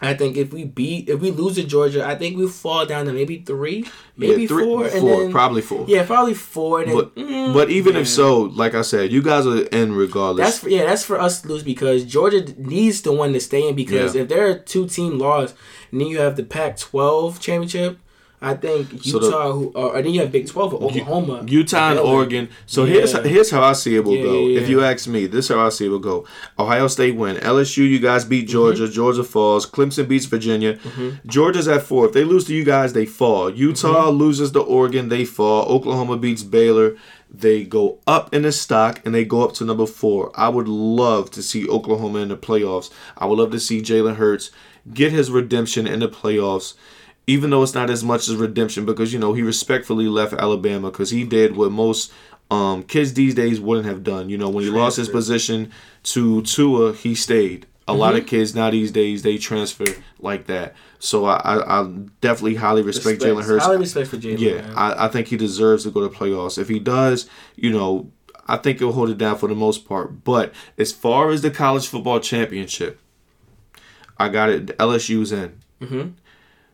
I think if we beat if we lose to Georgia I think we fall down to maybe three maybe yeah, three, four and four, then probably four. yeah probably four and then, But mm, but even yeah. if so, like I said, you guys are in regardless. That's for, yeah, that's for us to lose because Georgia needs to win to stay in because Yeah. if there are two team laws and then you have the Pac-12 championship, I think So the- Utah, who, uh, and then you have Big Twelve, with Oklahoma, Utah and Oregon. So here's Yeah. here's how I see it will Yeah, go. yeah, If you ask me, this is how I see it will go. Ohio State win. LSU, you guys beat Mm-hmm. Georgia. Georgia falls. Clemson beats Virginia. Georgia's at four. If they lose to you guys, they fall. Utah Mm-hmm. loses to Oregon, they fall. Oklahoma beats Baylor. They go up in the stock and they go up to number four. I would love to see Oklahoma in the playoffs. I would love to see Jalen Hurts get his redemption in the playoffs even though it's not as much as redemption because you know he respectfully left Alabama because he did what most um, kids these days wouldn't have done. You know, when he lost his position to Tua, he stayed. A lot Mm-hmm. of kids now these days they transfer like that. So I, I, I definitely highly respect Jalen Hurts. Highly respect for Jalen. Yeah. I, I think he deserves to go to playoffs. If he does, you know, I think he'll hold it down for the most part. But as far as the college football championship, I got it. LSU's in.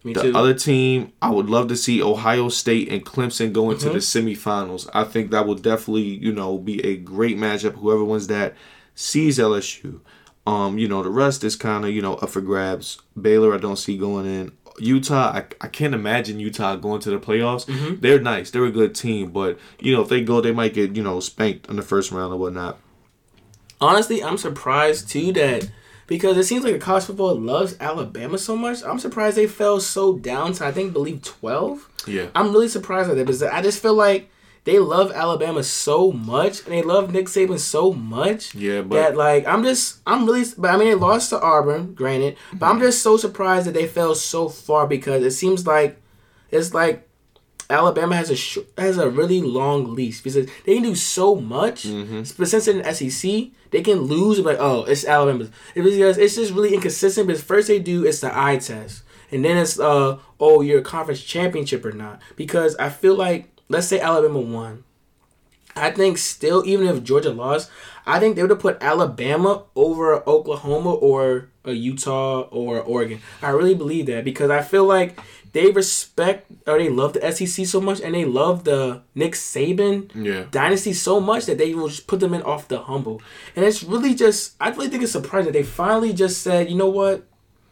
Me The too. other team, I would love to see Ohio State and Clemson go into the semifinals. I think that will definitely, you know, be a great matchup. Whoever wins that sees LSU. Um, you know, the rest is kind of, you know, up for grabs. Baylor, I don't see going in. Utah, I, I can't imagine Utah going to the playoffs. They're nice. They're a good team, but you know, if they go, they might get, you know, spanked in the first round or whatnot. Honestly, I'm surprised too that because it seems like the college football loves Alabama so much. I'm surprised they fell so down to I think believe 12. Yeah. I'm really surprised at that because I just feel like they love Alabama so much and they love Nick Saban so much. Yeah, but- that like I'm just I'm really but I mean they lost to Auburn, granted, but I'm mm-hmm. just so surprised that they fell so far because it seems like it's like Alabama has a sh- has a really long leash because they can do so much, but since they're in the SEC, they can lose. Like, oh, it's Alabama. It's because it's just really inconsistent. Because first they do it's the eye test, and then it's uh, oh, you're a conference championship or not. Because I feel like let's say Alabama won, I think still even if Georgia lost, I think they would have put Alabama over Oklahoma or a Utah or Oregon. I really believe that because I feel like they respect or they love the SEC so much and they love the Nick Saban Yeah. dynasty so much that they will just put them in off the humble. And it's really just I really think it's surprising that they finally just said, you know what?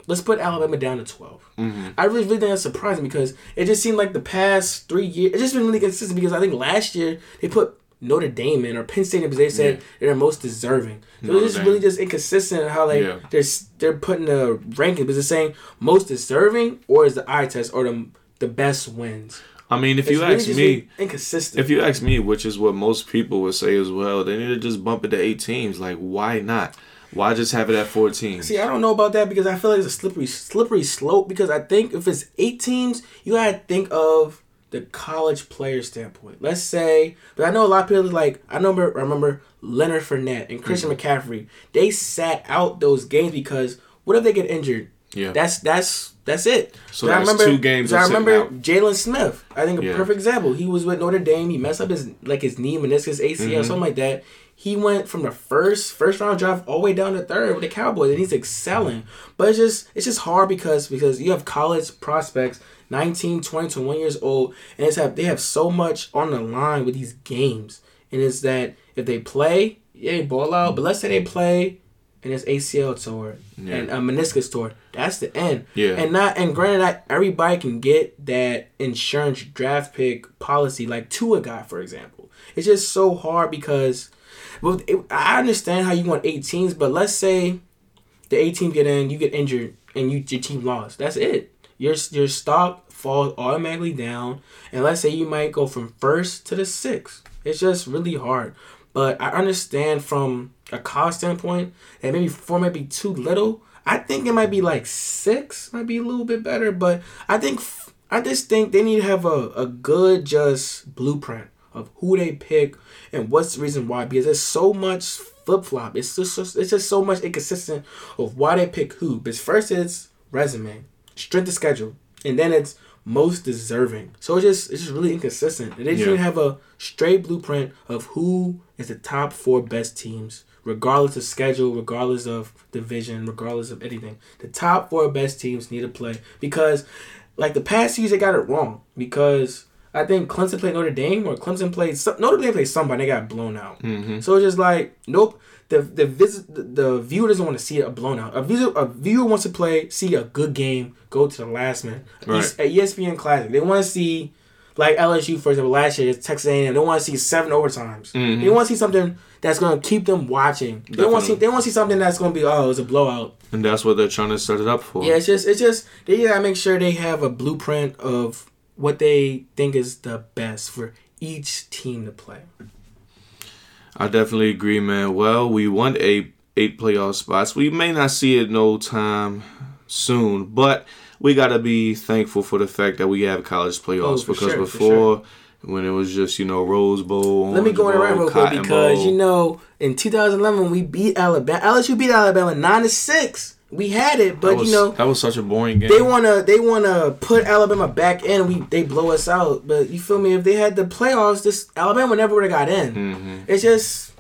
Let's put Alabama down to 12. Mm-hmm. I really, really think that's surprising because it just seemed like the past three years, it's just been really consistent because I think last year they put Notre Dame in or Penn State because they said Yeah. they're most deserving. So it's just really just inconsistent how they Yeah. they're they're putting the ranking because they're saying most deserving or is the eye test or the the best wins. I mean, if It's you really ask me, inconsistent. If you ask me, which is what most people would say as well, they need to just bump it to eight teams. Like, why not? Why just have it at four teams? See, I don't know about that because I feel like it's a slippery, slippery slope. Because I think if it's eight teams, you gotta think of the college player standpoint. Let's say, but I know a lot of people like I remember, I remember Leonard Fournette and Christian McCaffrey. They sat out those games because what if they get injured? Yeah. That's that's that's it. So But that's two games so I remember. Jaylon Smith. I think a Yeah. perfect example. He was with Notre Dame. He messed up his like his knee, meniscus, ACL, Mm-hmm. something like that. He went from the first first round draft all the way down to third with the Cowboys, and he's excelling. But it's just it's just hard because because you have college prospects, 19, 20, 21 years old, and it's have they have so much on the line with these games, and it's that if they play, yeah, they ball out. But let's say they play and it's ACL tour Yeah. and a meniscus tour. That's the end. Yeah. And not and granted, not everybody can get that insurance draft pick policy like Tua got, for example. It's just so hard because, well, it, I understand how you want 18s, but let's say the 18 get in, you get injured, and you your team lost. That's it. Your your stock falls automatically down, and let's say you might go from first to the sixth. It's just really hard. But I understand from a cost standpoint that maybe four might be too little. I think it might be like six, might be a little bit better. But I think I just think they need to have a, a good just blueprint of who they pick and what's the reason why. Because there's so much flip flop. It's just it's just so much inconsistent of why they pick who. Because first it's resume, strength of schedule, and then it's most deserving. So it's just it's just really inconsistent. And they just Yeah. have a straight blueprint of who is the top four best teams, regardless of schedule, regardless of division, regardless of anything. The top four best teams need to play because, like the past years, they got it wrong because I think Clemson played Notre Dame or Clemson played some, Notre Dame played somebody. And they got blown out. Mm-hmm. So it's just like nope. The the visit the, viewer doesn't want to see a blown out. A viewer a viewer wants to play see a good game. Go to the last minute. Right. At ESPN Classic, they want to see like LSU for example last year it's Texas A&M. They want to see seven overtimes. Mhm. They want to see something that's going to keep them watching. They want to see they want to see something that's going to be oh it's a blowout. And that's what they're trying to set it up for. Yeah, it's just it's just they gotta make sure they have a blueprint of what they think is the best for each team to play. I definitely agree, man. Well, we won eight eight playoff spots. We may not see it no time soon, but we gotta be thankful for the fact that we have college playoffs Oh, because sure, for before when it was just you know Rose Bowl. Let me go in around real quick because Bowl. you know in 2011 we beat Alabama. LSU beat Alabama nine to six. We had it, but was, you know that was such a boring game. they wanna they wanna put Alabama back in. We they blow us out, but you feel me? If they had the playoffs, this Alabama never would have got in. hmm It's just.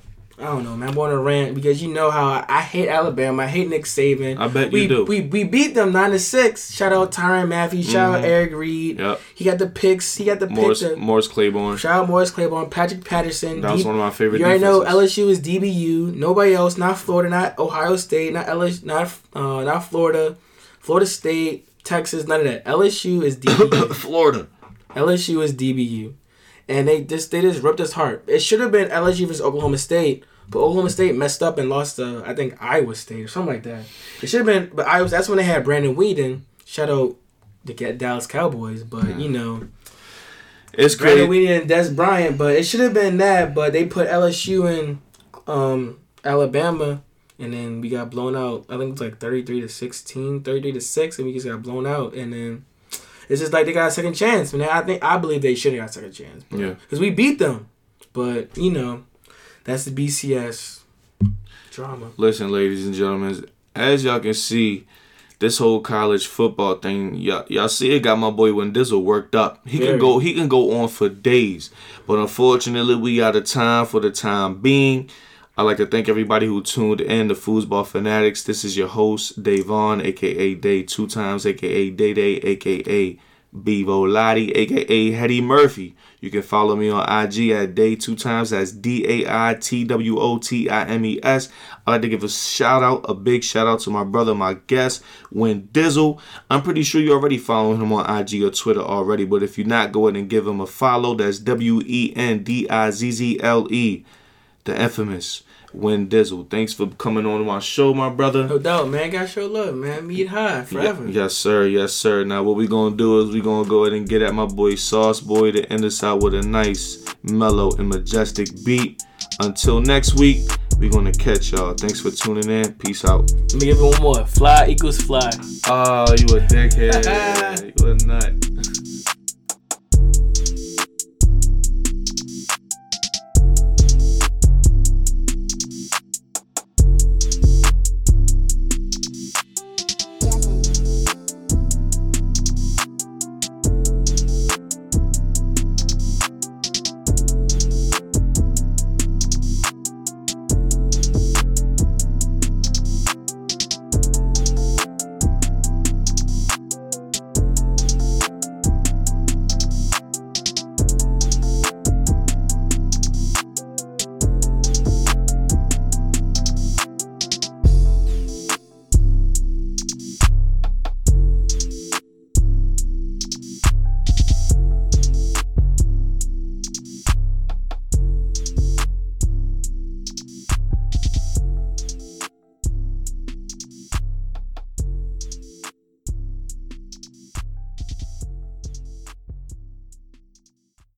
I don't know, man. I'm on a rant because you know how I, I hate Alabama. I hate Nick Saban. I bet you we, do. We we beat them nine to six. Shout out Tyrann Mathieu. Shout out Mhm. Eric Reid. Yep. He got the picks. He got the Morris, picks. Morris Claiborne. Shout out Morris Claiborne, Patrick Peterson. That was D- one of my favorite. you already know defenses. LSU is DBU. Nobody else. Not Florida. Not Ohio State. Not LSU. Not uh, not Florida. Florida State. Texas. None of that. LSU is DBU. [COUGHS] Florida. LSU is DBU, and they just they just ripped us heart. It should have been LSU versus Oklahoma State, but Oklahoma State messed up and lost to I think Iowa State or something like that. It should have been, but Iowa. That's when they had Brandon Weeden. Shout out the Dallas Cowboys, but you know It's Brandon great. Weeden and Dez Bryant. But it should have been that, but they put LSU in um, Alabama. And then we got blown out. I think it was like 33 to 16, 33 to 6, and we just got blown out. And then it's just like they got a second chance. Man, I think I believe they should have got a second chance. Yeah. Because we beat them. But, you know, that's the BCS drama. Listen, ladies and gentlemen, as y'all can see, this whole college football thing, y'all, y'all see it got my boy Wendizzle worked up. He Very. can go he can go on for days. But unfortunately we out of time for the time being. I'd like to thank everybody who tuned in to Foosball Fanatics. This is your host, Davon, aka Day Two Times, aka Day Day, aka Bevo Lottie, aka Hetty Murphy. You can follow me on IG at Day Two Times. That's D A I T W O T I M E S. I'd like to give a shout out, a big shout out to my brother, my guest, Win Dizzle. I'm pretty sure you're already following him on IG or Twitter already, but if you're not, go ahead and give him a follow. That's W E N D I Z Z L E, the infamous Win Dizzle. Thanks for coming on my show, my brother. No doubt, man. Got show love, man. Meet high forever. Ye- Yes, sir. Yes, sir. Now, what we gonna do is we gonna go ahead and get at my boy Sauce Boy to end us out with a nice, mellow, and majestic beat. Until next week, we gonna catch y'all. Thanks for tuning in. Peace out. Let me give it one more. Fly equals fly. Oh, you a dickhead. [LAUGHS] you a nut.